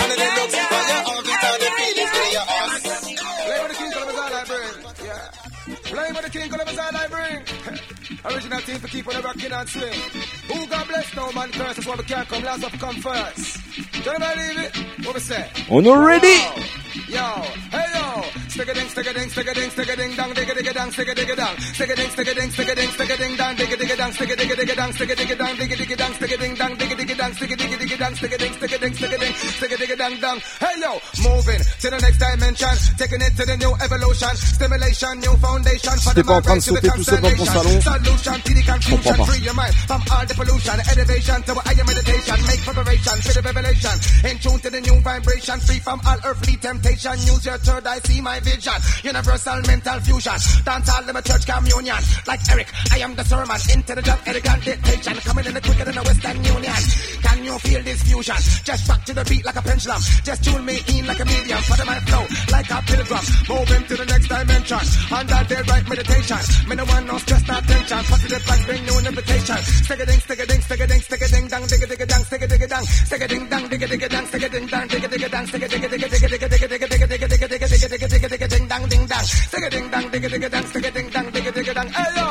Original team for keep on the rocking and swing. Who God bless no man curse, that's why we can't come last of come first. Don't believe it? What we say? On est ready? stick a ding, stick dong, dong, dong, dong, dong, dong. Hey yo, move to the next dimension, taking it to the new evolution, stimulation, new foundation for the pas en train de the sauter tout seul dans ton salon, Solution to the comprends confusion, pas. free your mind from all the pollution, elevation to higher meditation, make preparation for the revelation, in tune to the new vibration, free from all earthly temptation, use your third eye, see my vision, universal mental fusion, dance all in my church communion, like Eric, I am the sermon, intelligent, elegant dictation, coming in the quicker than the Western Union, you feel this fusion, just back to the beat like a pendulum, just tune me in like a medium, follow my flow, like a pilgrim, moving to the next dimension, under the right meditation, me no want no stress, not tension, positive vibes bring new invitation, stick a ding, stick a ding, stick a ding, stick a ding, dang, digga digga dang, stick a digga dang, stick a ding dang, digga digga dang, stick a ding dang, digga digga dang, stick a digga digga digga digga digga digga digga digga digga digga digga digga digga digga ding dang ding dang, stick a ding dang, digga digga dang, stick a ding dang, digga digga dang, hey yo,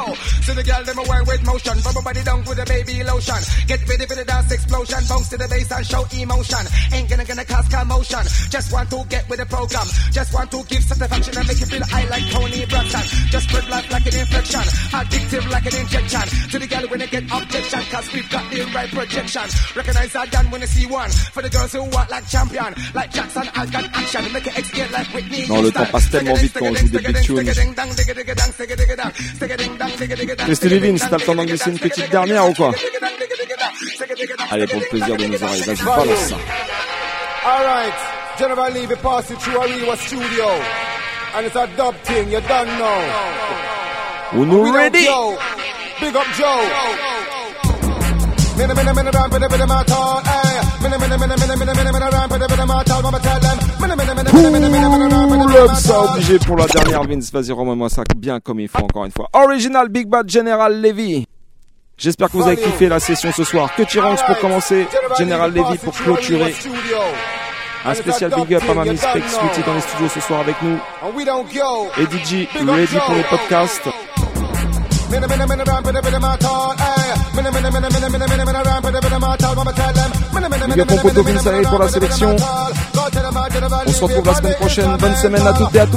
see the girl them away with motion, rub body down with a baby lotion, get ready for the dance explosion, bounce to the bass and show emotion, ain't gonna gonna cause commotion, just want to get with the program, just want to give satisfaction and make you feel high like Toni Braxton, just spread life like an infection, addictive like an injection, to the girl when they get objection, cause we've got the right projection, recognize our gun when you see one, for the girls who walk like champion, like Jackson, I've got action, make it execute like Whitney Non, le temps passe tellement vite quand on joue des big tunes. Christy Vince, t'as le temps d'en glisser une petite dernière ou quoi Allez, pour le plaisir de nos oreilles, vas-y, balance ça. Alright, General Levy pass it through a real studio. And it's a dub thing, you We ready? Joe. Big up Joe. Minna, minna, minna, ramp, minna, minna, minna, tall, eh. Minna, minna, minna, minna, minna, minna, minna, ramp, minna, minna, minna, tall, mama tell them ça obligé pour la dernière Vince. Vas-y, remets-moi ça bien comme il faut encore une fois. Original Big Bad General Levy. J'espère que vous avez kiffé la session ce soir. Que Tiranx pour commencer, General Levy pour clôturer. Un spécial big up à Mamie Specs Sweetie dans les studios ce soir avec nous. Et DJ, ready pour les podcasts. Minna, minna, pour la sélection. On se retrouve la semaine prochaine. Bonne semaine à toutes et à tous.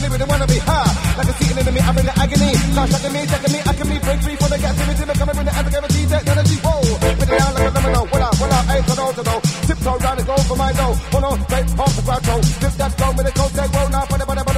listening to me, I bring the agony. Now shutting me, checking me, I can be break free for the captivity, make coming with the anti-gravity technology. Whoa, put it down like a domino. What up, what up, ain't no to no. Tiptoe round the goal for my dough. Hold on, take off the ground, Tip that stone with a cold tag, roll now, put it, put it,